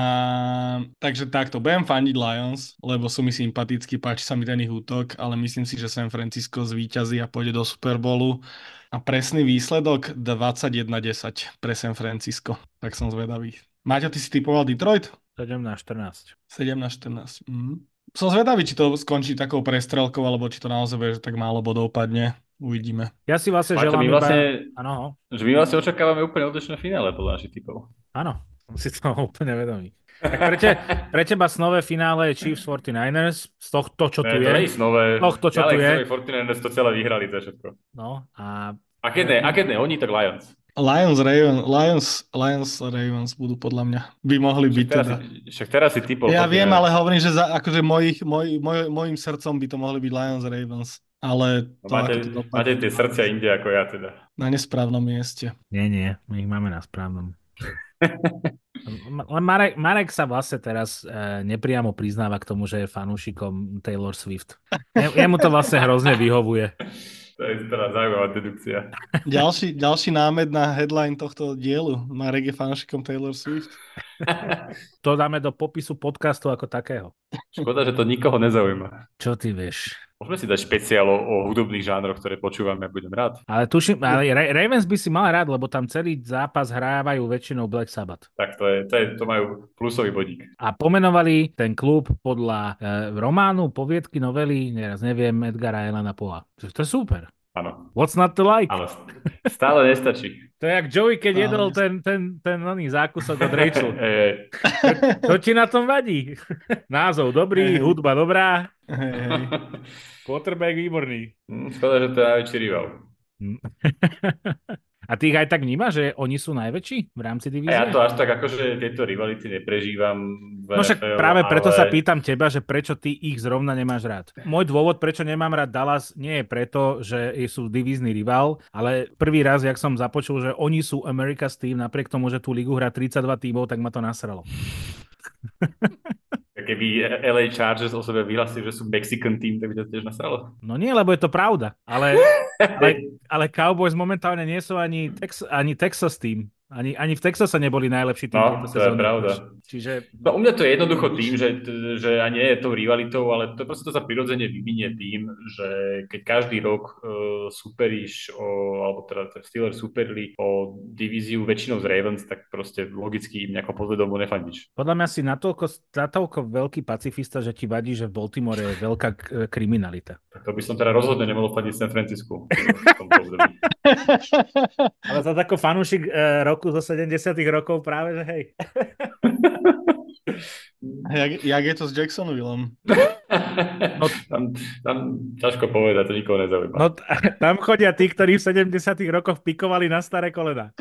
takže takto, budem fandiť Lions, lebo sú mi sympatickí, páči sa mi ten ich útok, ale myslím si, že San Francisco zvíťazí a pôjde do Super Bowlu. A presný výsledok 21-10 pre San Francisco. Tak som zvedavý. Maťo, ty si typoval Detroit? 7 na 14. 7 na 14. Mhm. Som zvedavý, či to skončí takou prestrelkou, alebo či to naozaj bude, že tak málo bodov padne. Uvidíme. Ja si vlastne Maťo, želám my iba... vlastne, Áno, no. že my vlastne očakávame úplne odlišné finále podľa našich typov. áno, som si to úplne vedomý. Tak pre, te, pre teba snové finále je Chiefs 49ers, z tohto, čo tu Ne, to nie je. je. Tohto, čo tu je. Alex, 49ers to celé vyhrali, to je všetko. No, a A keď ne, a keď ne, oni, tak Lions. Lions, Ravens, Lions, Lions, Ravens budú podľa mňa. By mohli byť Však teraz, teda. si, však teraz si typol. Ja 49ers. viem, ale hovorím, že za, akože mojich, moj, moj, mojim srdcom by to mohli byť Lions, Ravens. Ale to, Máte, ako to máte dopadne, tie srdcia inde ako ja teda. na nesprávnom mieste. nie, nie, my ich máme na správnom. Len Marek, Marek sa vlastne teraz e, nepriamo priznáva k tomu, že je fanúšikom Taylor Swift. Je, jemu to vlastne hrozne vyhovuje. To je teda zaujímavá dedukcia. Ďalší, ďalší námed na headline tohto dielu. Marek je fanúšikom Taylor Swift. To dáme do popisu podcastu ako takého. Škoda, že to nikoho nezaujíma. Čo ty vieš? Môžeme si dať špeciál o, o hudobných žánroch, ktoré počúvame budem rád. Ale tuším, ale Ra- Ravens by si mal rád, lebo tam celý zápas hrávajú väčšinou Black Sabbath. Tak to, je, to, je, to majú plusový bodík. A pomenovali ten klub podľa e, románu, poviedky, novely, neraz neviem, Edgara Elana Poa. To, to je super. Áno, What's not to like? ale stále nestačí. To je jak Joey, keď Áno. jedol ten, ten, ten oný zákusok od Rachel. Ej. To ti na tom vadí? Názov dobrý, hudba dobrá, quarterback výborný. Hm, Škoda, že to je najväčší rival. A ty ich aj tak vnímaš, že oni sú najväčší v rámci divízie? ja to až tak akože tieto rivality neprežívam. v No však práve preto ale... sa pýtam teba, že prečo ty ich zrovna nemáš rád. Môj dôvod, prečo nemám rád Dallas, nie je preto, že sú divízny rival, ale prvý raz, jak som započul, že oni sú America's team, napriek tomu, že tú ligu hrá 32 tímov, tak ma to nasralo. Keby LA Chargers o sebe vyhlasili, že sú Mexican team, tak by to tiež nasralo. No nie, lebo je to pravda, ale, ale, ale Cowboys momentálne nie sú ani, Tex, ani Texas team. Ani, ani v Texase neboli najlepší tým No, to je sezóny. pravda. Čiže No, u mňa to je jednoducho tým, že, že a nie je to rivalitou, ale to proste to sa prirodzene vyvinie tým, že keď každý rok uh, superíš, o, alebo teda ten Steelers superili o divíziu väčšinou z Ravens, tak proste logicky im nejako podvedomo nefandíš. podľa mňa si natoľko, natoľko veľký pacifista, že ti vadí, že v Baltimore je veľká k- kriminalita. Tak to by som teda rozhodne nemohol fandiť San Francisco. Ale za ako fanúšik e, roku zo 70 rokov práve, že hej. Jak, jak je to s Jacksonvillom? no, tam, tam ťažko povedať, to nikoho nezaujíma. No tam chodia tí, ktorí v 70 rokoch pikovali na staré kolena.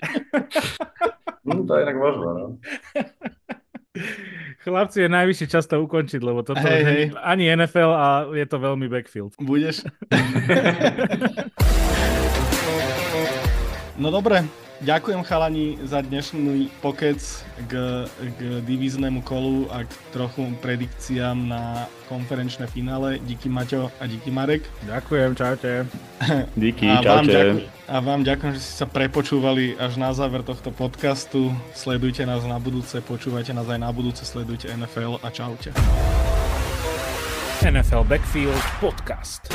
No, to je inak možno, no. Chlapci, je najvyšší čas to ukončiť, lebo toto Hej, už hej. ani NFL a je to veľmi backfield. Budeš? No dobre, ďakujem chalani za dnešný pokec k, k divíznemu kolu a k trochu predikciám na konferenčné finále. Díky Maťo a díky Marek. Ďakujem, čaute. Díky, A vám, čaute. ďakujem, a vám ďakujem, že ste sa prepočúvali až na záver tohto podcastu. Sledujte nás na budúce, počúvajte nás aj na budúce, sledujte NFL a čaute. NFL Backfield Podcast.